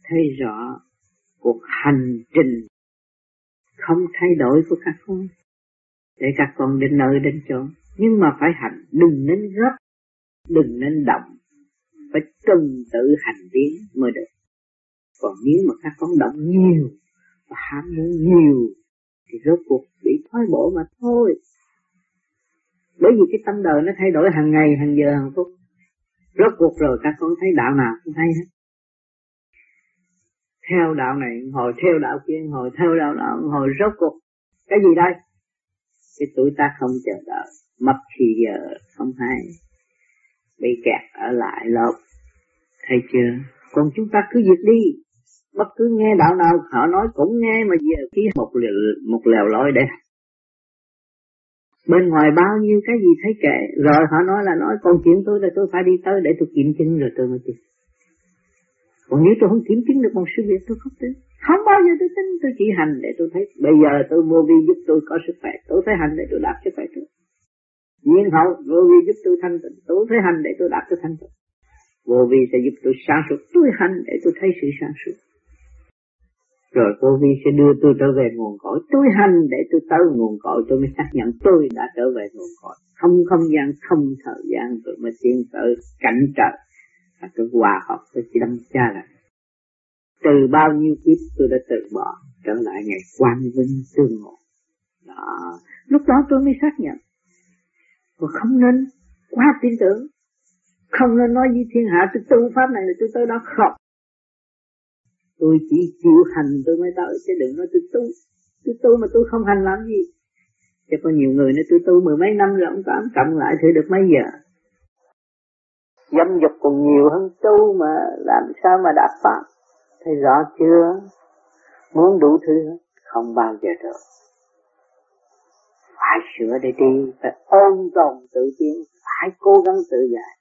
thấy rõ cuộc hành trình không thay đổi của các con. Để các con đến nơi đến chốn nhưng mà phải hành, đừng nên gấp, đừng nên động. Phải từng tự hành tiến mới được. Còn nếu mà các con động nhiều, và ham muốn nhiều, thì rốt cuộc bị thoái bộ mà thôi. Bởi vì cái tâm đời nó thay đổi hàng ngày, hàng giờ, hàng phút. Rốt cuộc rồi các con thấy đạo nào cũng thấy hết. Theo đạo này hồi theo đạo kia hồi theo đạo nào hồi rốt cuộc. Cái gì đây? Cái tuổi ta không chờ đợi mất thì giờ không hay. Bị kẹt ở lại lộp thấy chưa? Còn chúng ta cứ việc đi. Bất cứ nghe đạo nào, họ nói cũng nghe mà giờ ký một lều một lèo lối để bên ngoài bao nhiêu cái gì thấy kệ. Rồi họ nói là nói còn chuyện tôi là tôi phải đi tới để tôi kiểm chứng rồi tôi mới tin. Còn nếu tôi không kiểm chứng được một sự việc tôi không tin, không bao giờ tôi tin, tôi chỉ hành để tôi thấy. Bây giờ tôi mua vi giúp tôi có sức khỏe, tôi phải hành để tôi đạt sức khỏe tôi nhiên hậu, vô vi giúp tôi thanh tịnh, tôi phải hành để tôi đạt tôi thanh tịnh. Vô vi sẽ giúp tôi sáng suốt, tôi hành để tôi thấy sự sáng suốt. Rồi vô vi sẽ đưa tôi trở về nguồn cội, tôi hành để tôi tới nguồn cội, tôi mới xác nhận tôi đã trở về nguồn cội. Không không gian, không thời gian, tôi mới tiến tới cảnh trời và tôi hòa hợp với đấng cha là từ bao nhiêu kiếp tôi đã từ bỏ, trở lại ngày quang vinh tương ngộ. Đó, lúc đó tôi mới xác nhận và không nên quá tin tưởng. Không nên nói với thiên hạ, tôi tu pháp này là tôi tới đó không tôi chỉ chịu hành tôi mới tới, chứ đừng nói tôi tu. Tôi tu mà tôi không hành làm gì. Chứ có nhiều người nói tôi tu mười mấy năm rồi ông tám cộng lại thử được mấy giờ. Dâm dục còn nhiều hơn tu mà làm sao mà đạt pháp. Thấy rõ chưa? Muốn đủ thứ không bao giờ được phải sửa để đi phải ôn tồn tự tiến phải cố gắng tự giải.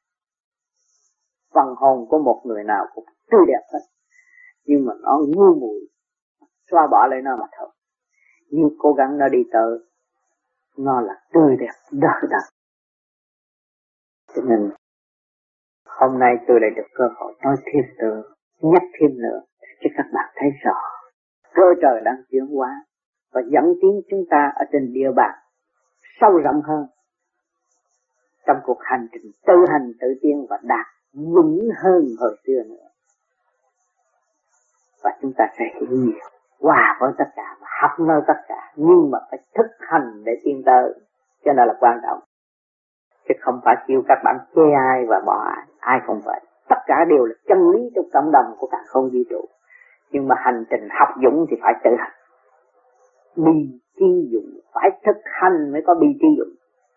Phần hồn của một người nào cũng tươi đẹp hết, nhưng mà nó ngu muội, xóa bỏ lại nó mà thôi. Nhưng cố gắng nó đi tới, nó là tươi đẹp, đỡ đặn. Cho nên, hôm nay tôi lại được cơ hội nói thêm nữa, nhắc thêm nữa, cho các bạn thấy rõ. Cơ trời đang chuyển hóa, và dẫn tiến chúng ta ở trên địa bàn sâu rộng hơn. Trong cuộc hành trình tự hành tự tiên và đạt vững hơn hồi xưa nữa. Và chúng ta sẽ hiểu nhiều, hòa với tất cả và học nơi tất cả. Nhưng mà phải thực hành để tiến tới. Cho nên là quan trọng. Chứ không phải kêu các bạn chê ai và bỏ ai. Ai không vậy. Tất cả đều là chân lý trong cộng đồng của cả không vũ trụ. Nhưng mà hành trình học dũng thì phải tự hành bi chi dụng, phải thực hành mới có bi chi dụng.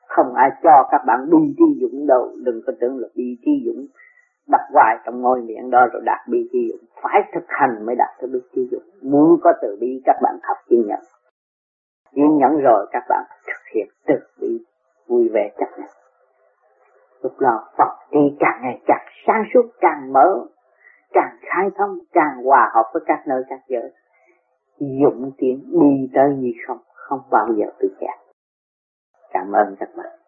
Không ai cho các bạn bi chi dụng đâu, đừng có tưởng là bi chi dụng. Đặt hoài trong ngôi miệng đó rồi đạt bi chi dụng. Phải thực hành mới đạt được bi chi dụng. Muốn có từ bi, các bạn học kiên nhẫn. Kiên nhẫn rồi, các bạn thực hiện từ bi, vui vẻ chấp nhận lúc đó, Phật đi càng ngày càng sáng suốt, càng mở, càng khai thông, càng hòa hợp với các nơi, các giới dụng tiến đi tới như không không bao giờ tự kẹt. Cảm ơn các bạn.